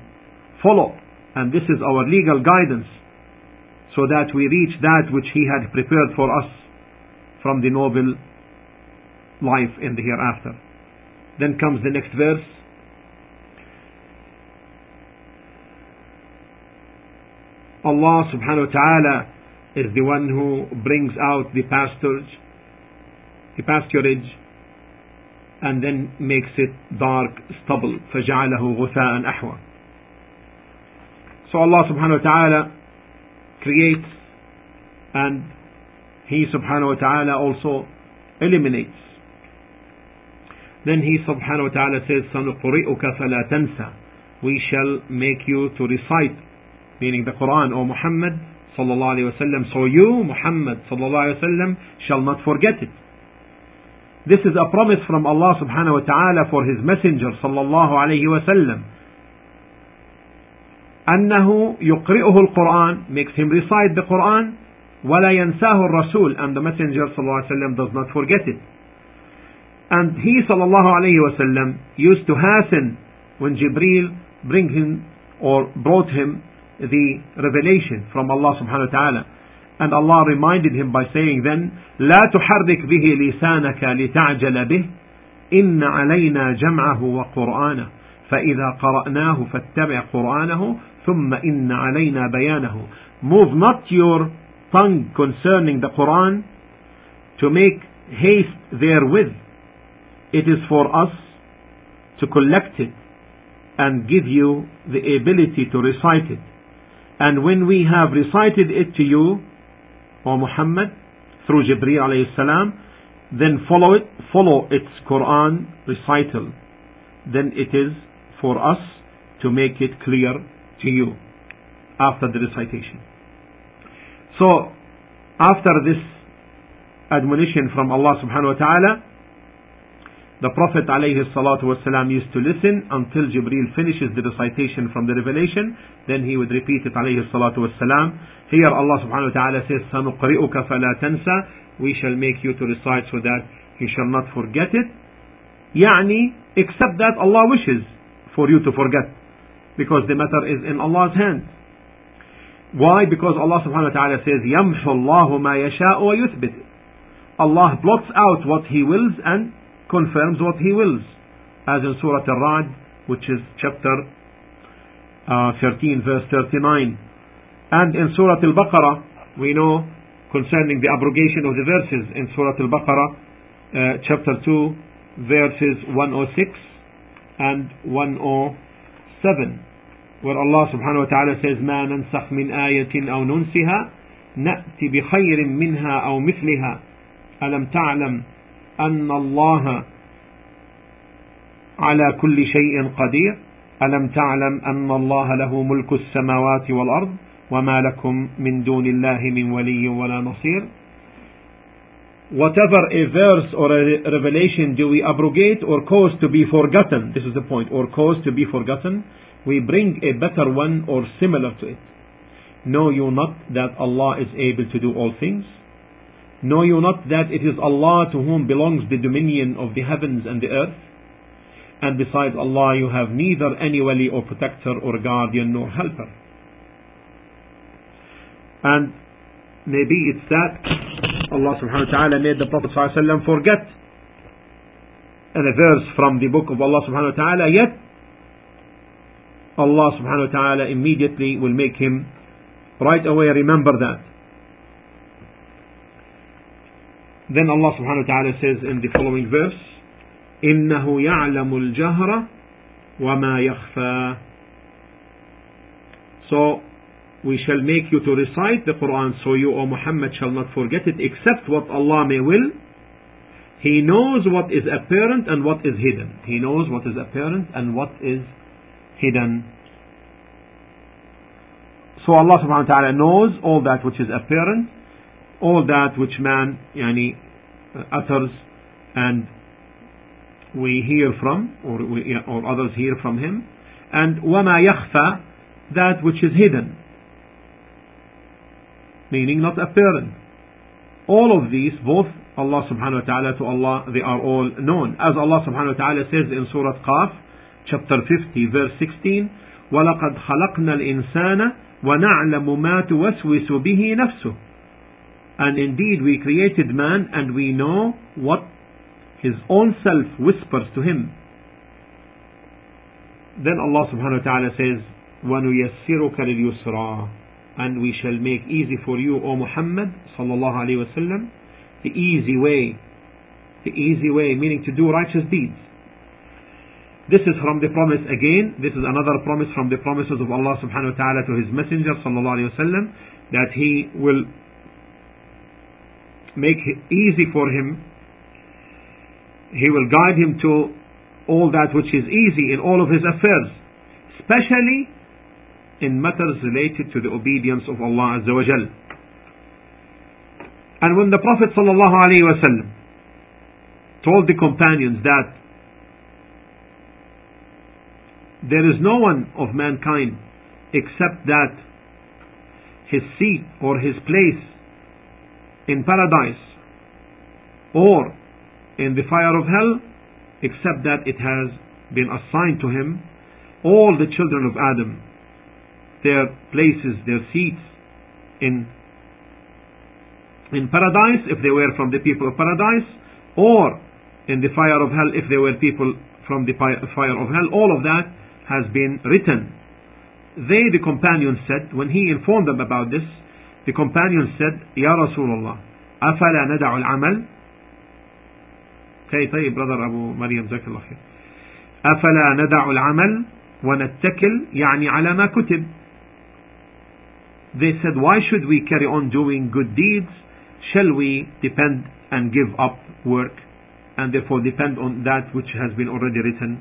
Speaker 1: follow, and this is our legal guidance, so that we reach that which He had prepared for us from the noble life in the hereafter. Then comes the next verse. Allah subhanahu wa ta'ala is the one who brings out the pasturage, the pasturage, and then makes it dark stubble. فَجَعَلَهُ غُثَاءً أَحْوَى So Allah subhanahu wa ta'ala creates and He subhanahu wa ta'ala also eliminates. Then he subhanahu wa ta'ala says, سَنُقْرِئُكَ فَلَا تَنْسَى We shall make you to recite, meaning the Quran, O Muhammad sallallahu alayhi wasallam. So you, Muhammad sallallahu alayhi wasallam, shall not forget it. This is a promise from Allah subhanahu wa ta'ala for His Messenger sallallahu alayhi wasallam. أنه يقرئه القرآن makes him recite the Quran ولا ينساه الرسول and the Messenger صلى الله عليه وسلم does not forget it. And he sallallahu alayhi wasallam used to hasten when Jibreel bring him or brought him the revelation from Allah subhanahu wa ta'ala. And Allah reminded him by saying then, لا تحرك به لسانك لتعجل به إن علينا جمعه وقرآنه فإذا قرأناه فاتبع قرآنه ثم إن علينا بيانه Move not your tongue concerning the Quran to make haste therewith it is for us to collect it and give you the ability to recite it. And when we have recited it to you, or Muhammad through Jibreel alayhi salam, then follow it, follow its Quran recital. Then it is for us to make it clear to you after the recitation. So, after this admonition from Allah subhanahu wa ta'ala, the Prophet ﷺ used to listen until Jibreel finishes the recitation from the revelation, then he would repeat it ﷺ. Here Allah subhanahu wa ta'ala says, سَنُقْرِئُكَ فَلَا تَنْسَى We shall make you to recite so that you shall not forget it. يعني, except that Allah wishes for you to forget. Because the matter is in Allah's hands. Why? Because Allah subhanahu wa ta'ala says, يَمْحُ اللَّهُ مَا يَشَاءُ وَيُثْبِتُ Allah blots out what He wills and confirms what he wills as in Surah Al-Ra'd which is chapter uh, 13 verse 39 and in Surah Al-Baqarah we know concerning the abrogation of the verses in Surah Al-Baqarah uh, chapter 2 verses 106 and 107 where Allah subhanahu wa ta'ala says ما ننسخ من آية أو ننسها نأتي بخير منها أو مثلها ألم تعلم أن الله على كل شيء قدير ألم تعلم أن الله له ملك السماوات والأرض وما لكم من دون الله من ولي ولا نصير Whatever a verse or a revelation do we abrogate or cause to be forgotten, this is the point, or cause to be forgotten, we bring a better one or similar to it. Know you not that Allah is able to do all things? Know you not that it is Allah to whom belongs the dominion of the heavens and the earth? And besides Allah, you have neither any wali or protector or guardian nor helper. And maybe it's that Allah subhanahu wa ta'ala made the Prophet forget and a verse from the book of Allah subhanahu wa ta'ala, yet Allah subhanahu wa ta'ala immediately will make him right away remember that. Then Allah subhanahu wa ta'ala says in the following verse, إِنَّهُ يَعْلَمُ الْجَهْرَ وَمَا يَخْفَى So, we shall make you to recite the Quran so you, O Muhammad, shall not forget it except what Allah may will. He knows what is apparent and what is hidden. He knows what is apparent and what is hidden. So Allah subhanahu wa ta'ala knows all that which is apparent all that which man yani, utters and we hear from or, we, or others hear from him and وما يخفى that which is hidden meaning not apparent all of these both Allah subhanahu wa ta'ala to Allah they are all known as Allah subhanahu wa ta'ala says in Surah Qaf chapter 50 verse 16 وَلَقَدْ خَلَقْنَا الْإِنسَانَ وَنَعْلَمُ مَا تُوَسْوِسُ بِهِ نَفْسُهُ and indeed we created man and we know what his own self whispers to him. Then Allah subhanahu wa ta'ala says, وَنُيَسِّرُكَ لِلْيُسْرَى And we shall make easy for you, O Muhammad sallallahu alayhi wasallam, the easy way. The easy way, meaning to do righteous deeds. This is from the promise again. This is another promise from the promises of Allah subhanahu wa ta'ala to His Messenger sallallahu alayhi wasallam that He will make easy for him. He will guide him to all that which is easy in all of his affairs, especially in matters related to the obedience of Allah Azza wa Jal. And when the Prophet sallallahu alaihi wasallam told the companions that there is no one of mankind except that his seat or his place in paradise or in the fire of hell except that it has been assigned to him all the children of Adam their places their seats in in paradise if they were from the people of paradise or in the fire of hell if they were people from the fire of hell all of that has been written. They the companions said when he informed them about this the companion said, Ya Rasulullah, أفلا ندع العمل? Okay, طيب brother أبو مريم جزاك الله خير. أفلا ندع العمل ونتكل يعني على ما كتب. they said, why should we carry on doing good deeds? Shall we depend and give up work and therefore depend on that which has been already written?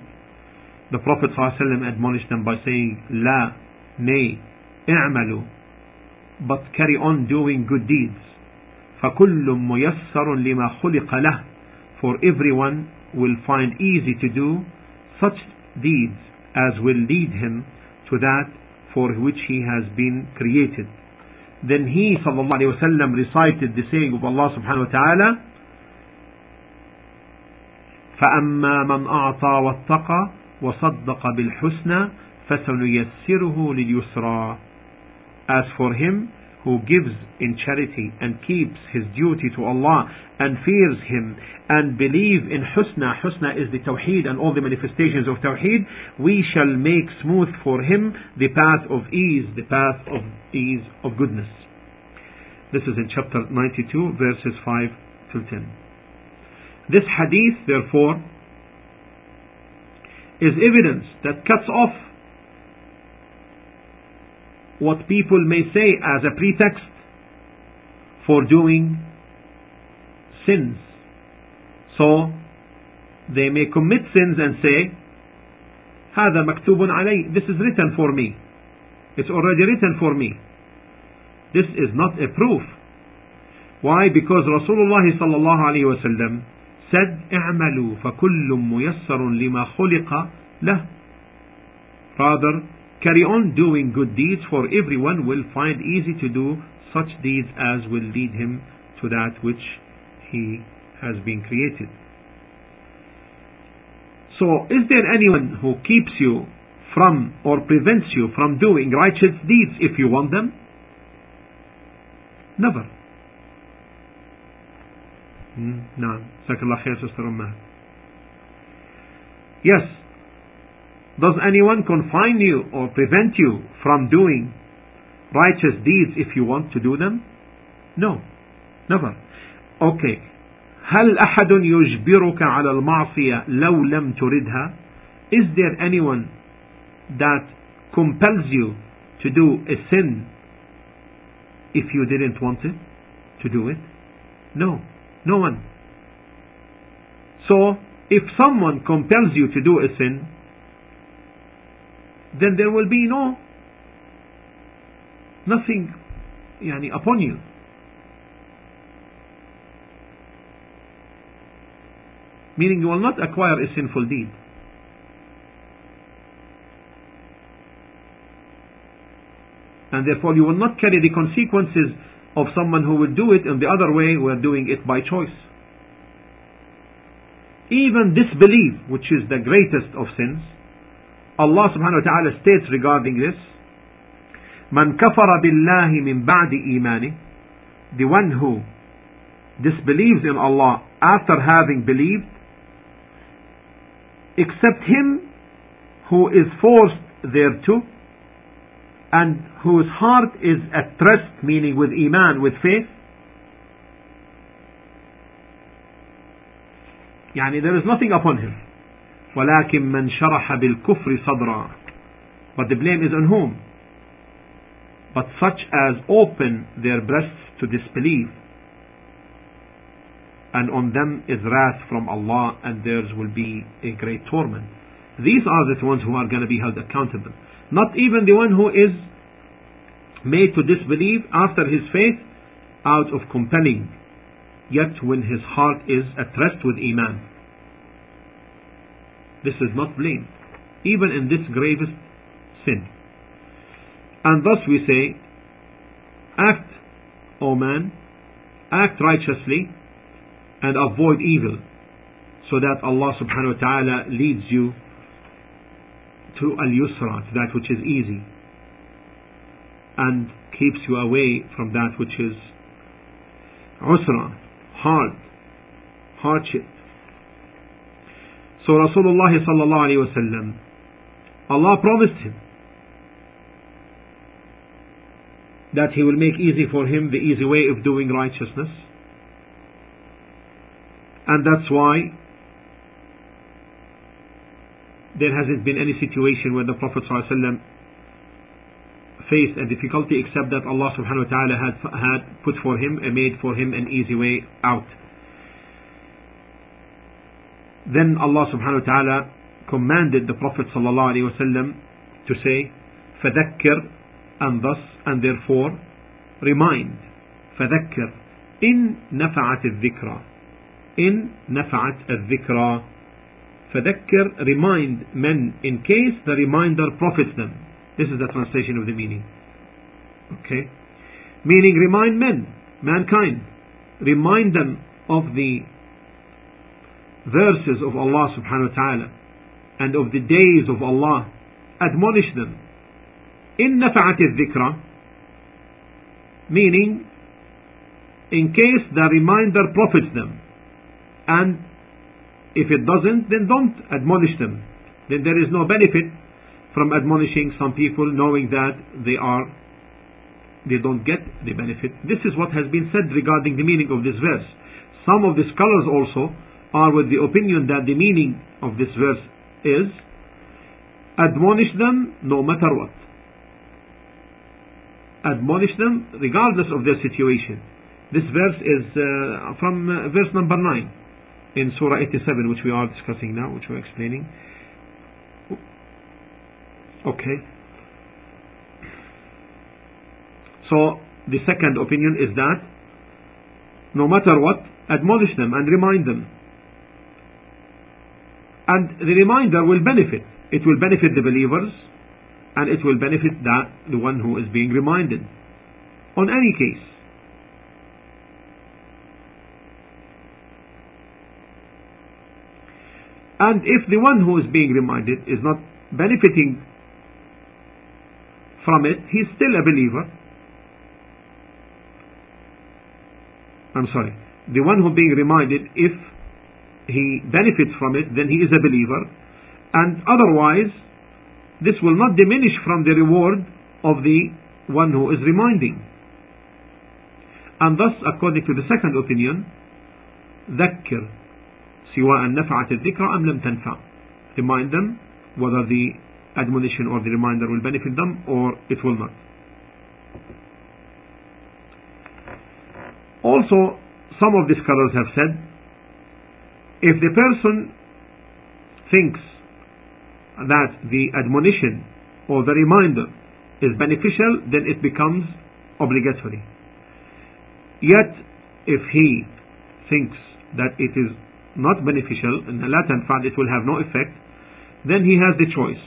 Speaker 1: The Prophet ﷺ admonished them by saying, La, nay, i'malu, but carry on doing good deeds. فَكُلٌّ مُيَسَّرٌ لِمَا خُلِقَ لَهُ For everyone will find easy to do such deeds as will lead him to that for which he has been created. Then he sallallahu alayhi wasallam recited the saying of Allah subhanahu wa ta'ala فأما من أعطى واتقى وصدق بالحسنى فسنيسره لليسرى As for him who gives in charity and keeps his duty to Allah and fears Him and believe in Husna, Husna is the Tawheed and all the manifestations of Tawheed, we shall make smooth for him the path of ease, the path of ease of goodness. This is in chapter 92, verses 5 to 10. This hadith, therefore, is evidence that cuts off what people may say as a pretext for doing sins. So they may commit sins and say, هذا مكتوب علي. This is written for me. It's already written for me. This is not a proof. Why? Because Rasulullah sallallahu alayhi wasallam said, اعملوا فكل ميسر لما خلق له. Rather, carry on doing good deeds for everyone will find easy to do such deeds as will lead him to that which he has been created. So, is there anyone who keeps you from or prevents you from doing righteous deeds if you want them? Never. نعم جزاك الله خير Sister Ummah. Yes. Does anyone confine you or prevent you from doing righteous deeds if you want to do them? No. Never. Okay. هل أحد يجبرك على المعصية لو لم تردها? Is there anyone that compels you to do a sin if you didn't want it to do it? No, no one. So, if someone compels you to do a sin, then there will be no nothing يعني, upon you. meaning you will not acquire a sinful deed. And therefore you will not carry the consequences of someone who will do it in the other way who are doing it by choice. Even disbelief, which is the greatest of sins, Allah subhanahu wa ta'ala states regarding this, Man kafara billahi min ba'di imani, the one who disbelieves in Allah after having believed, except him who is forced thereto, and whose heart is at rest, meaning with iman, with faith. Yani there is nothing upon him. ولكن من شرح بالكفر صدرا. But the blame is on whom? But such as open their breasts to disbelief and on them is wrath from Allah and theirs will be a great torment. These are the ones who are going to be held accountable. Not even the one who is made to disbelieve after his faith out of compelling, yet when his heart is at rest with Iman. This is not blamed, even in this gravest sin. And thus we say, act, O man, act righteously, and avoid evil so that Allah subhanahu wa ta'ala leads you to al-yusra, to that which is easy and keeps you away from that which is usra, hard, hardship. So Rasulullah sallallahu alayhi wa sallam, Allah promised him that he will make easy for him the easy way of doing righteousness and that's why there hasn't been any situation where the Prophet ﷺ faced a difficulty except that Allah subhanahu wa ta'ala had, had put for him, and made for him an easy way out. Then Allah subhanahu wa ta'ala commanded the Prophet sallallahu alayhi wasallam to say, فذكر and thus and therefore remind فذكر إن نفعت الذكرى إن نفعت الذكرى فذكر remind men in case the reminder profits them this is the translation of the meaning okay meaning remind men mankind remind them of the verses of Allah subhanahu wa ta'ala and of the days of Allah, admonish them. In nafa'at dhikra, meaning in case the reminder profits them. And if it doesn't, then don't admonish them. Then there is no benefit from admonishing some people knowing that they are they don't get the benefit. This is what has been said regarding the meaning of this verse. Some of the scholars also are with the opinion that the meaning of this verse is admonish them no matter what admonish them regardless of their situation. This verse is uh, from uh, verse number 9 in Surah 87, which we are discussing now, which we're explaining. Okay. So, the second opinion is that no matter what, admonish them and remind them. And the reminder will benefit. It will benefit the believers and it will benefit that the one who is being reminded. On any case and if the one who is being reminded is not benefiting from it he is still a believer. I'm sorry. The one who being reminded if he benefits from it then he is a believer and otherwise this will not diminish from the reward of the one who is reminding. And thus, according to the second opinion, ذكر سواء نفعت الذكر أم لم تنفع. Remind them whether the admonition or the reminder will benefit them or it will not. Also, some of the scholars have said, if the person thinks that the admonition or the reminder is beneficial, then it becomes obligatory. Yet, if he thinks that it is not beneficial, and la tanfa'al, it will have no effect, then he has the choice.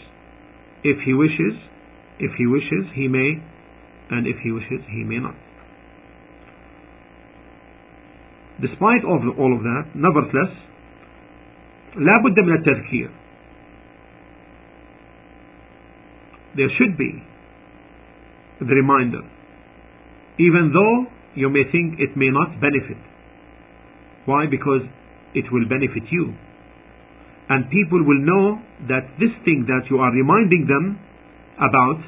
Speaker 1: If he wishes, if he wishes, he may, and if he wishes, he may not. Despite all of that, nevertheless, لا بد من التذكير there should be the reminder, even though you may think it may not benefit. Why? Because it will benefit you. And people will know that this thing that you are reminding them about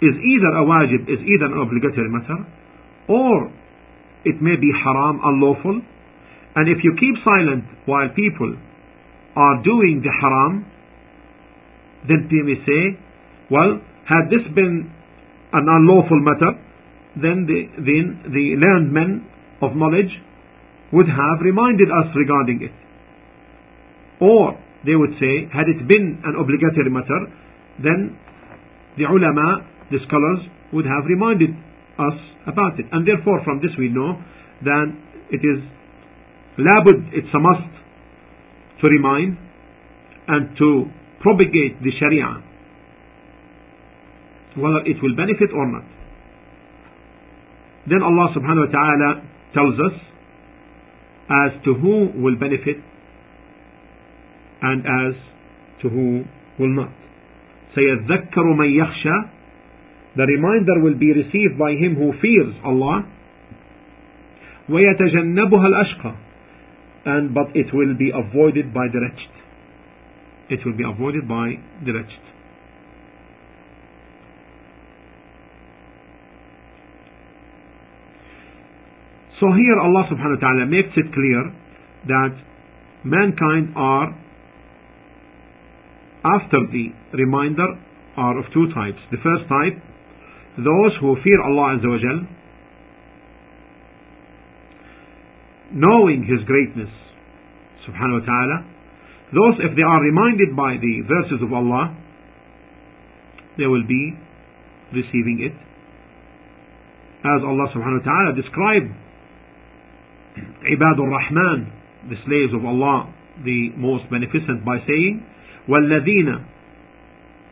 Speaker 1: is either a wajib, is either an obligatory matter, or it may be haram, unlawful. And if you keep silent while people are doing the haram, then they may say, well, had this been an unlawful matter, then the, the learned men of knowledge would have reminded us regarding it. Or they would say, had it been an obligatory matter, then the ulama, the scholars, would have reminded us about it. And therefore, from this we know that it is labud, it's a must to remind and to propagate the sharia whether it will benefit or not. Then Allah subhanahu wa ta'ala tells us as to who will benefit and as to who will not. سيذكر من يخشى The reminder will be received by him who fears Allah ويتجنبها الأشقى and but it will be avoided by the wretched. It will be avoided by the wretched. So here Allah subhanahu wa ta'ala makes it clear that mankind are after the reminder are of two types. The first type those who fear Allah Azza wa Jal, knowing His greatness, subhanahu wa ta'ala, those if they are reminded by the verses of Allah, they will be receiving it. As Allah subhanahu wa ta'ala described Ibadur Rahman, the slaves of Allah, the most beneficent by saying, وَالَّذِينَ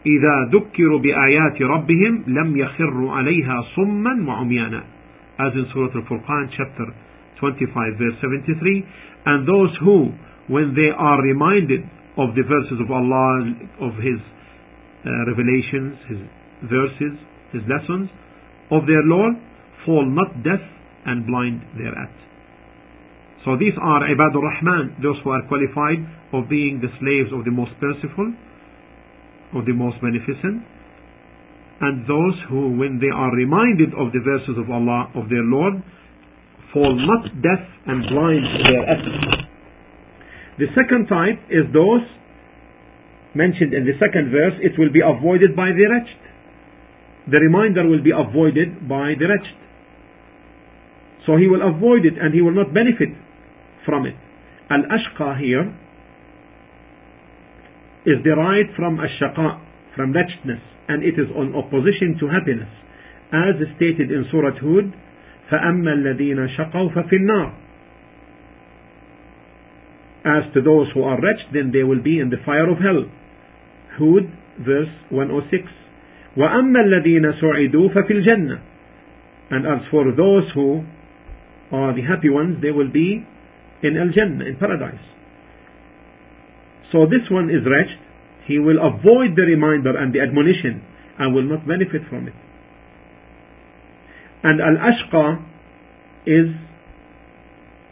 Speaker 1: إذا ذكروا بآيات ربهم لم يخروا عليها صما وعميانا as in Surah Al-Furqan chapter 25 verse 73 and those who when they are reminded of the verses of Allah of His uh, revelations His verses His lessons of their Lord fall not deaf and blind thereat. So these are Ibadur Rahman those who are qualified of being the slaves of the most merciful of the most beneficent and those who when they are reminded of the verses of Allah of their Lord fall not deaf and blind their thereafter. The second type is those mentioned in the second verse it will be avoided by the wretched. The reminder will be avoided by the wretched. So he will avoid it and he will not benefit from it. Al-ashqa here is derived from ash-shaqa, from wretchedness, and it is on opposition to happiness, as stated in Surah Hud, فَأَمَّا الَّذِينَ شَقَوْا فَفِي النَّارِ As to those who are wretched, then they will be in the fire of hell. Hud, verse 106. وَأَمَّا الَّذِينَ سُعِدُوا فَفِي الْجَنَّةِ And as for those who are the happy ones, they will be in Al-Jannah, in paradise. So this one is wretched. He will avoid the reminder and the admonition and will not benefit from it. And al-ashqa is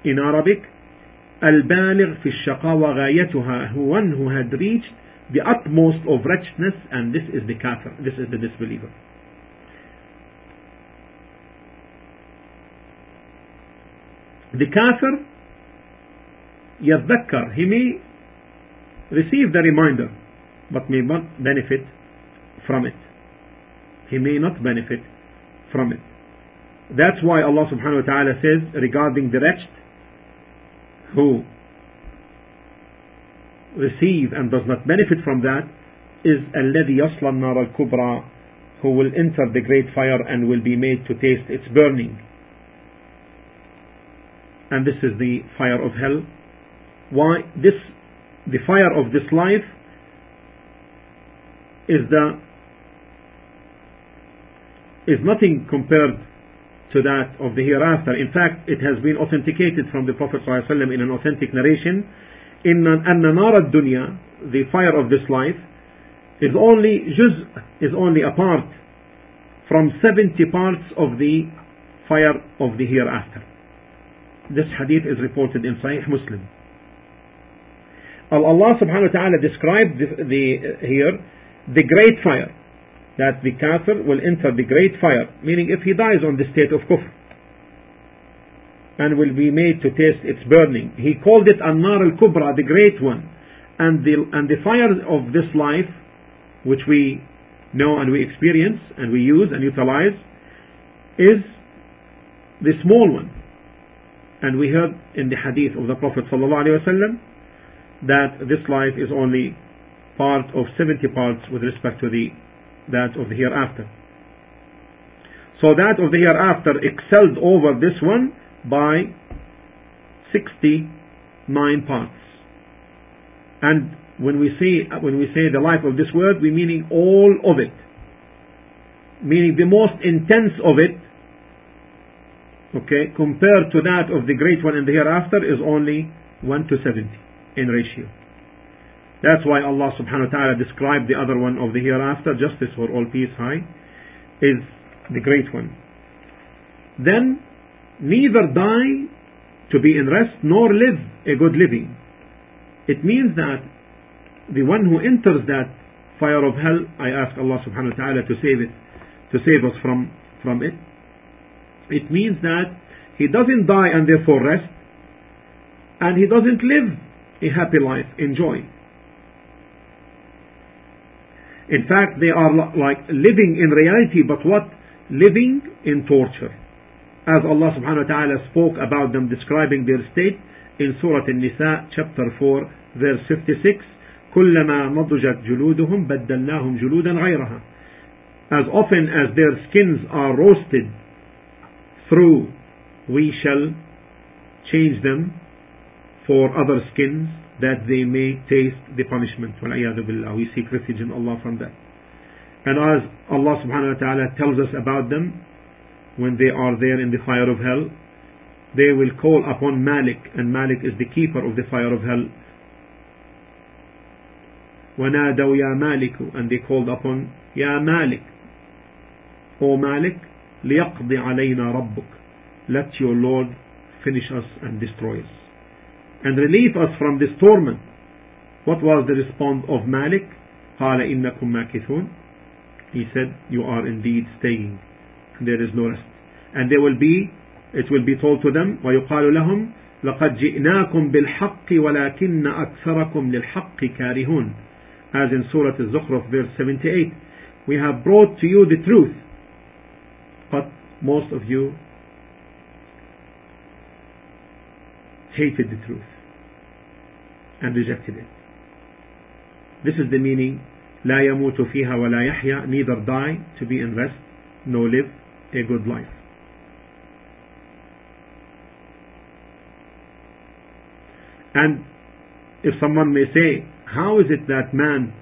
Speaker 1: in Arabic al-baligh fi الشقاوة غايتها one who had reached the utmost of wretchedness and this is the kafir this is the disbeliever the kafir يتذكر he may receive the reminder but may not benefit from it. He may not benefit from it. That's why Allah subhanahu wa ta'ala says regarding the wretched who receive and does not benefit from that is الذي يصل النار الكبرى who will enter the great fire and will be made to taste its burning. And this is the fire of hell. Why? This the fire of this life is the is nothing compared to that of the hereafter. In fact, it has been authenticated from the Prophet ﷺ in an authentic narration. In أن نار الدنيا, the fire of this life, is only juz, is only a part from 70 parts of the fire of the hereafter. This hadith is reported in Sahih Muslim. Allah subhanahu wa ta'ala described the, the, here the great fire that the kafir will enter the great fire meaning if he dies on the state of kufr and will be made to taste its burning. He called it an-nar al-kubra the great one. And the and the fire of this life which we know and we experience and we use and utilize is the small one. And we heard in the hadith of the prophet wasallam that this life is only part of 70 parts with respect to the that of the hereafter. So that of the hereafter excelled over this one by 69 parts. And when we say when we say the life of this world, we meaning all of it, meaning the most intense of it. Okay, compared to that of the great one in the hereafter is only one to seventy in ratio. That's why Allah subhanahu wa ta'ala described the other one of the hereafter, justice for all peace high, is the great one. Then neither die to be in rest nor live a good living. It means that the one who enters that fire of hell, I ask Allah subhanahu wa ta'ala to save it, to save us from, from it. It means that he doesn't die and therefore rest, and he doesn't live a happy life, enjoy. In fact, they are like living in reality, but what living in torture. As Allah subhanahu wa ta'ala spoke about them describing their state in Surah An-Nisa chapter 4 verse 56 كلما نضجت جلودهم بدلناهم جلودا غيرها As often as their skins are roasted through we shall change them for other skins that they may taste the punishment. We seek refuge in Allah from that. And as Allah subhanahu wa ta'ala tells us about them, when they are there in the fire of hell, they will call upon Malik, and Malik is the keeper of the fire of hell. وَنَادَوْا يَا مَالِكُ And they called upon يَا Malik. O Malik, لِيَقْضِ عَلَيْنَا رَبُّكَ Let your Lord finish us and destroy us. And relieve us from this torment. What was the response of Malik? قَالَ إِنَّكُمْ مَاكِثُونَ He said, you are indeed staying. There is no rest. And there will be, it will be told to them, وَيُقَالُ لَهُمْ لقد جئناكم بالحق ولكن أكثركم للحق كارهون as in Surah Al-Zukhruf verse 78 we have brought to you the truth but most of you hated the truth and rejected it this is the meaning لا يموت فيها ولا يحيا neither die to be in rest nor live a good life And if someone may say, how is it that man,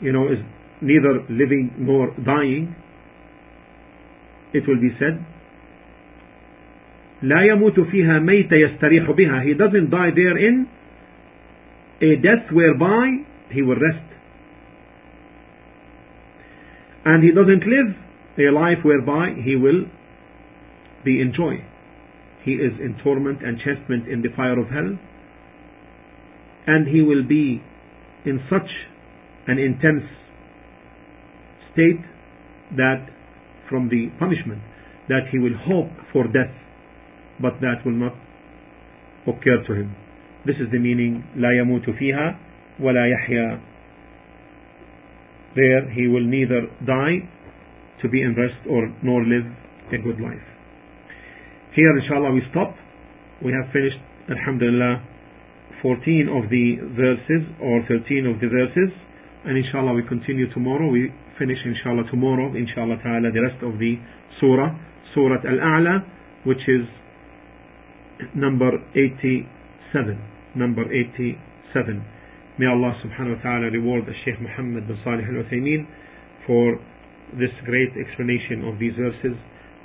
Speaker 1: you know, is neither living nor dying? It will be said, لا يموت فيها ميت يستريح بها. He doesn't die therein a death whereby he will rest. And he doesn't live a life whereby he will be in joy. He is in torment and chastisement in the fire of hell and he will be in such an intense state that from the punishment that he will hope for death but that will not occur to him this is the meaning لا يموت فيها ولا يحيا there he will neither die to be in rest or nor live a good life here inshallah we stop we have finished alhamdulillah 14 of the verses or 13 of the verses and inshallah we continue tomorrow we finish inshallah tomorrow inshallah ta'ala the rest of the surah surah al-a'la which is number 87 number 87 may Allah subhanahu wa ta'ala reward the Shaykh Muhammad bin Salih al-Uthaymeen for this great explanation of these verses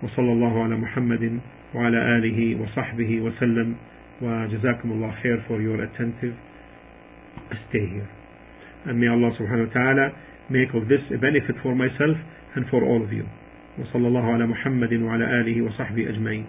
Speaker 1: وصلى الله على محمد وعلى آله وصحبه وسلم وجزاكم الله خير for your attentive stay here and may Allah subhanahu wa ta'ala make of this a benefit for myself and for all of you وصلى الله على محمد وعلى آله وصحبه أجمعين